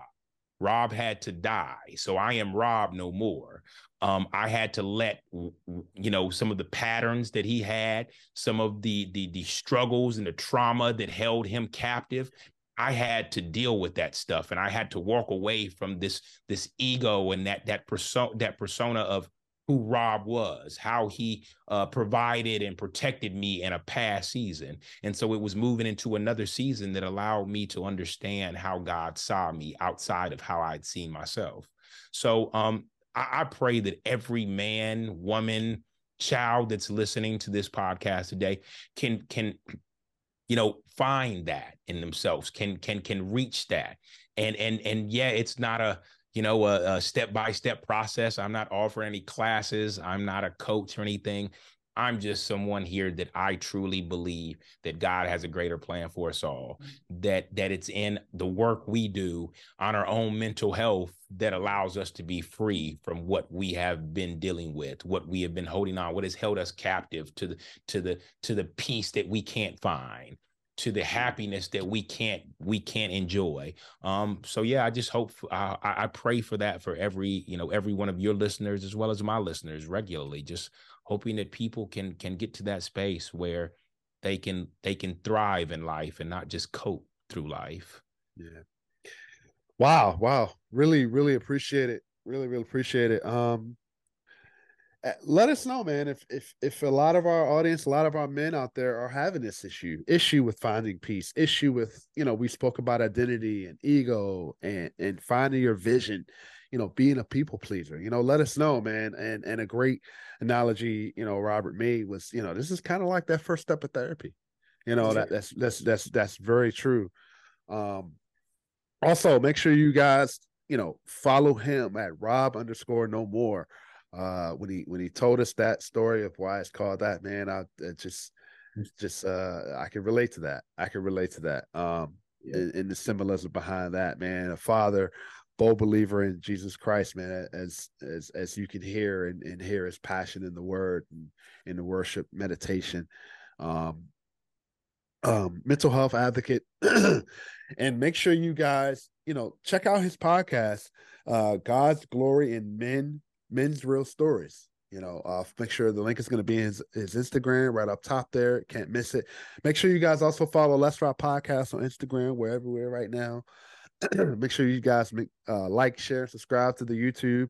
Rob had to die. So I am Rob no more. Um, I had to let you know some of the patterns that he had, some of the the the struggles and the trauma that held him captive, I had to deal with that stuff and I had to walk away from this this ego and that that persona that persona of who Rob was, how he uh, provided and protected me in a past season. And so it was moving into another season that allowed me to understand how God saw me outside of how I'd seen myself. So um, I, I pray that every man, woman, child that's listening to this podcast today can can you know find that in themselves can can can reach that. And and and yeah it's not a you know a, a step by step process. I'm not offering any classes. I'm not a coach or anything I'm just someone here that I truly believe that God has a greater plan for us all. That that it's in the work we do on our own mental health that allows us to be free from what we have been dealing with, what we have been holding on, what has held us captive to the to the to the peace that we can't find to the happiness that we can't we can't enjoy um so yeah i just hope uh, I, I pray for that for every you know every one of your listeners as well as my listeners regularly just hoping that people can can get to that space where they can they can thrive in life and not just cope through life. Yeah. Wow wow. Really really appreciate it. Really really appreciate it. Um uh, let us know man if if if a lot of our audience a lot of our men out there are having this issue issue with finding peace issue with you know we spoke about identity and ego and and finding your vision you know being a people pleaser you know let us know man and and a great analogy you know robert made was you know this is kind of like that first step of therapy you know that that's that's that's that's very true um also make sure you guys you know follow him at rob underscore no more uh when he when he told us that story of why it's called that man i just just uh i can relate to that i can relate to that um yeah. in, in, the symbolism behind that man a father bold believer in jesus christ man as as as you can hear and, and hear his passion in the word and in the worship meditation um um mental health advocate and make sure you guys you know check out his podcast uh god's glory in men men's real stories. You know, uh, make sure the link is going to be in his, his Instagram right up top there. Can't miss it. Make sure you guys also follow Let's Rap Podcast on Instagram. Wherever we're right now. make sure you guys make, uh, like, share, subscribe to the YouTube.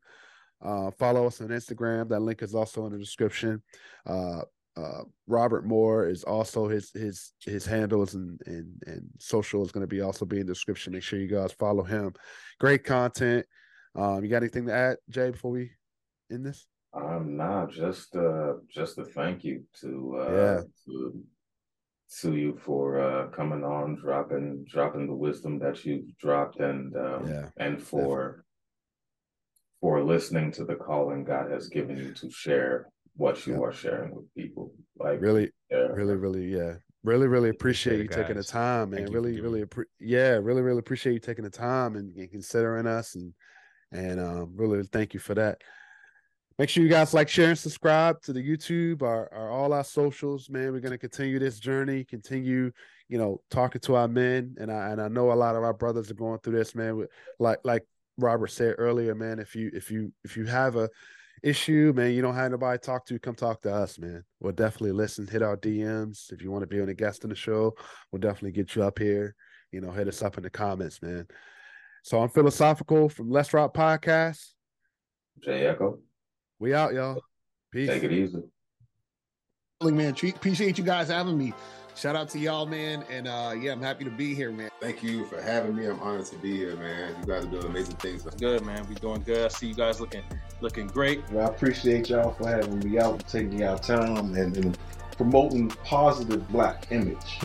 Uh, follow us on Instagram. That link is also in the description. Uh, uh, Robert Moore is also his his his handles and and and social is going to be also be in the description. Make sure you guys follow him. Great content. Um, you got anything to add, Jay, before we end this? Um, nah, just uh, just a thank you to uh, yeah. to, to you for uh, coming on, dropping dropping the wisdom that you've dropped, and um, yeah, and for definitely. for listening to the calling God has given you to share what you are sharing with people. Like really, yeah. really, really, yeah. Really, really appreciate you guys. taking the time, man. really, really, appre- yeah, really, really appreciate you taking the time and, and considering us, and and um, really thank you for that. Make sure you guys like, share, and subscribe to the YouTube, our, all our socials, man. We're gonna continue this journey, continue, you know, talking to our men, and I and I know a lot of our brothers are going through this, man. Like like Robert said earlier, man. If you if you if you have a issue, man, you don't have nobody to talk to, come talk to us, man. We'll definitely listen, hit our DMs. If you want to be on a guest in the show, we'll definitely get you up here. You know, hit us up in the comments, man. So I'm Philasophikal from Let's Rap Podcast. Jay Ecko. We out, y'all. Peace. Take it easy. Man, appreciate you guys having me. Shout out to y'all, man. And uh yeah, I'm happy to be here, man. Thank you for having me. I'm honored to be here, man. You guys are doing amazing things. Good, man. We doing good. I see you guys looking looking great. Well, I appreciate y'all for having me out, taking y'all time and, and promoting positive black image.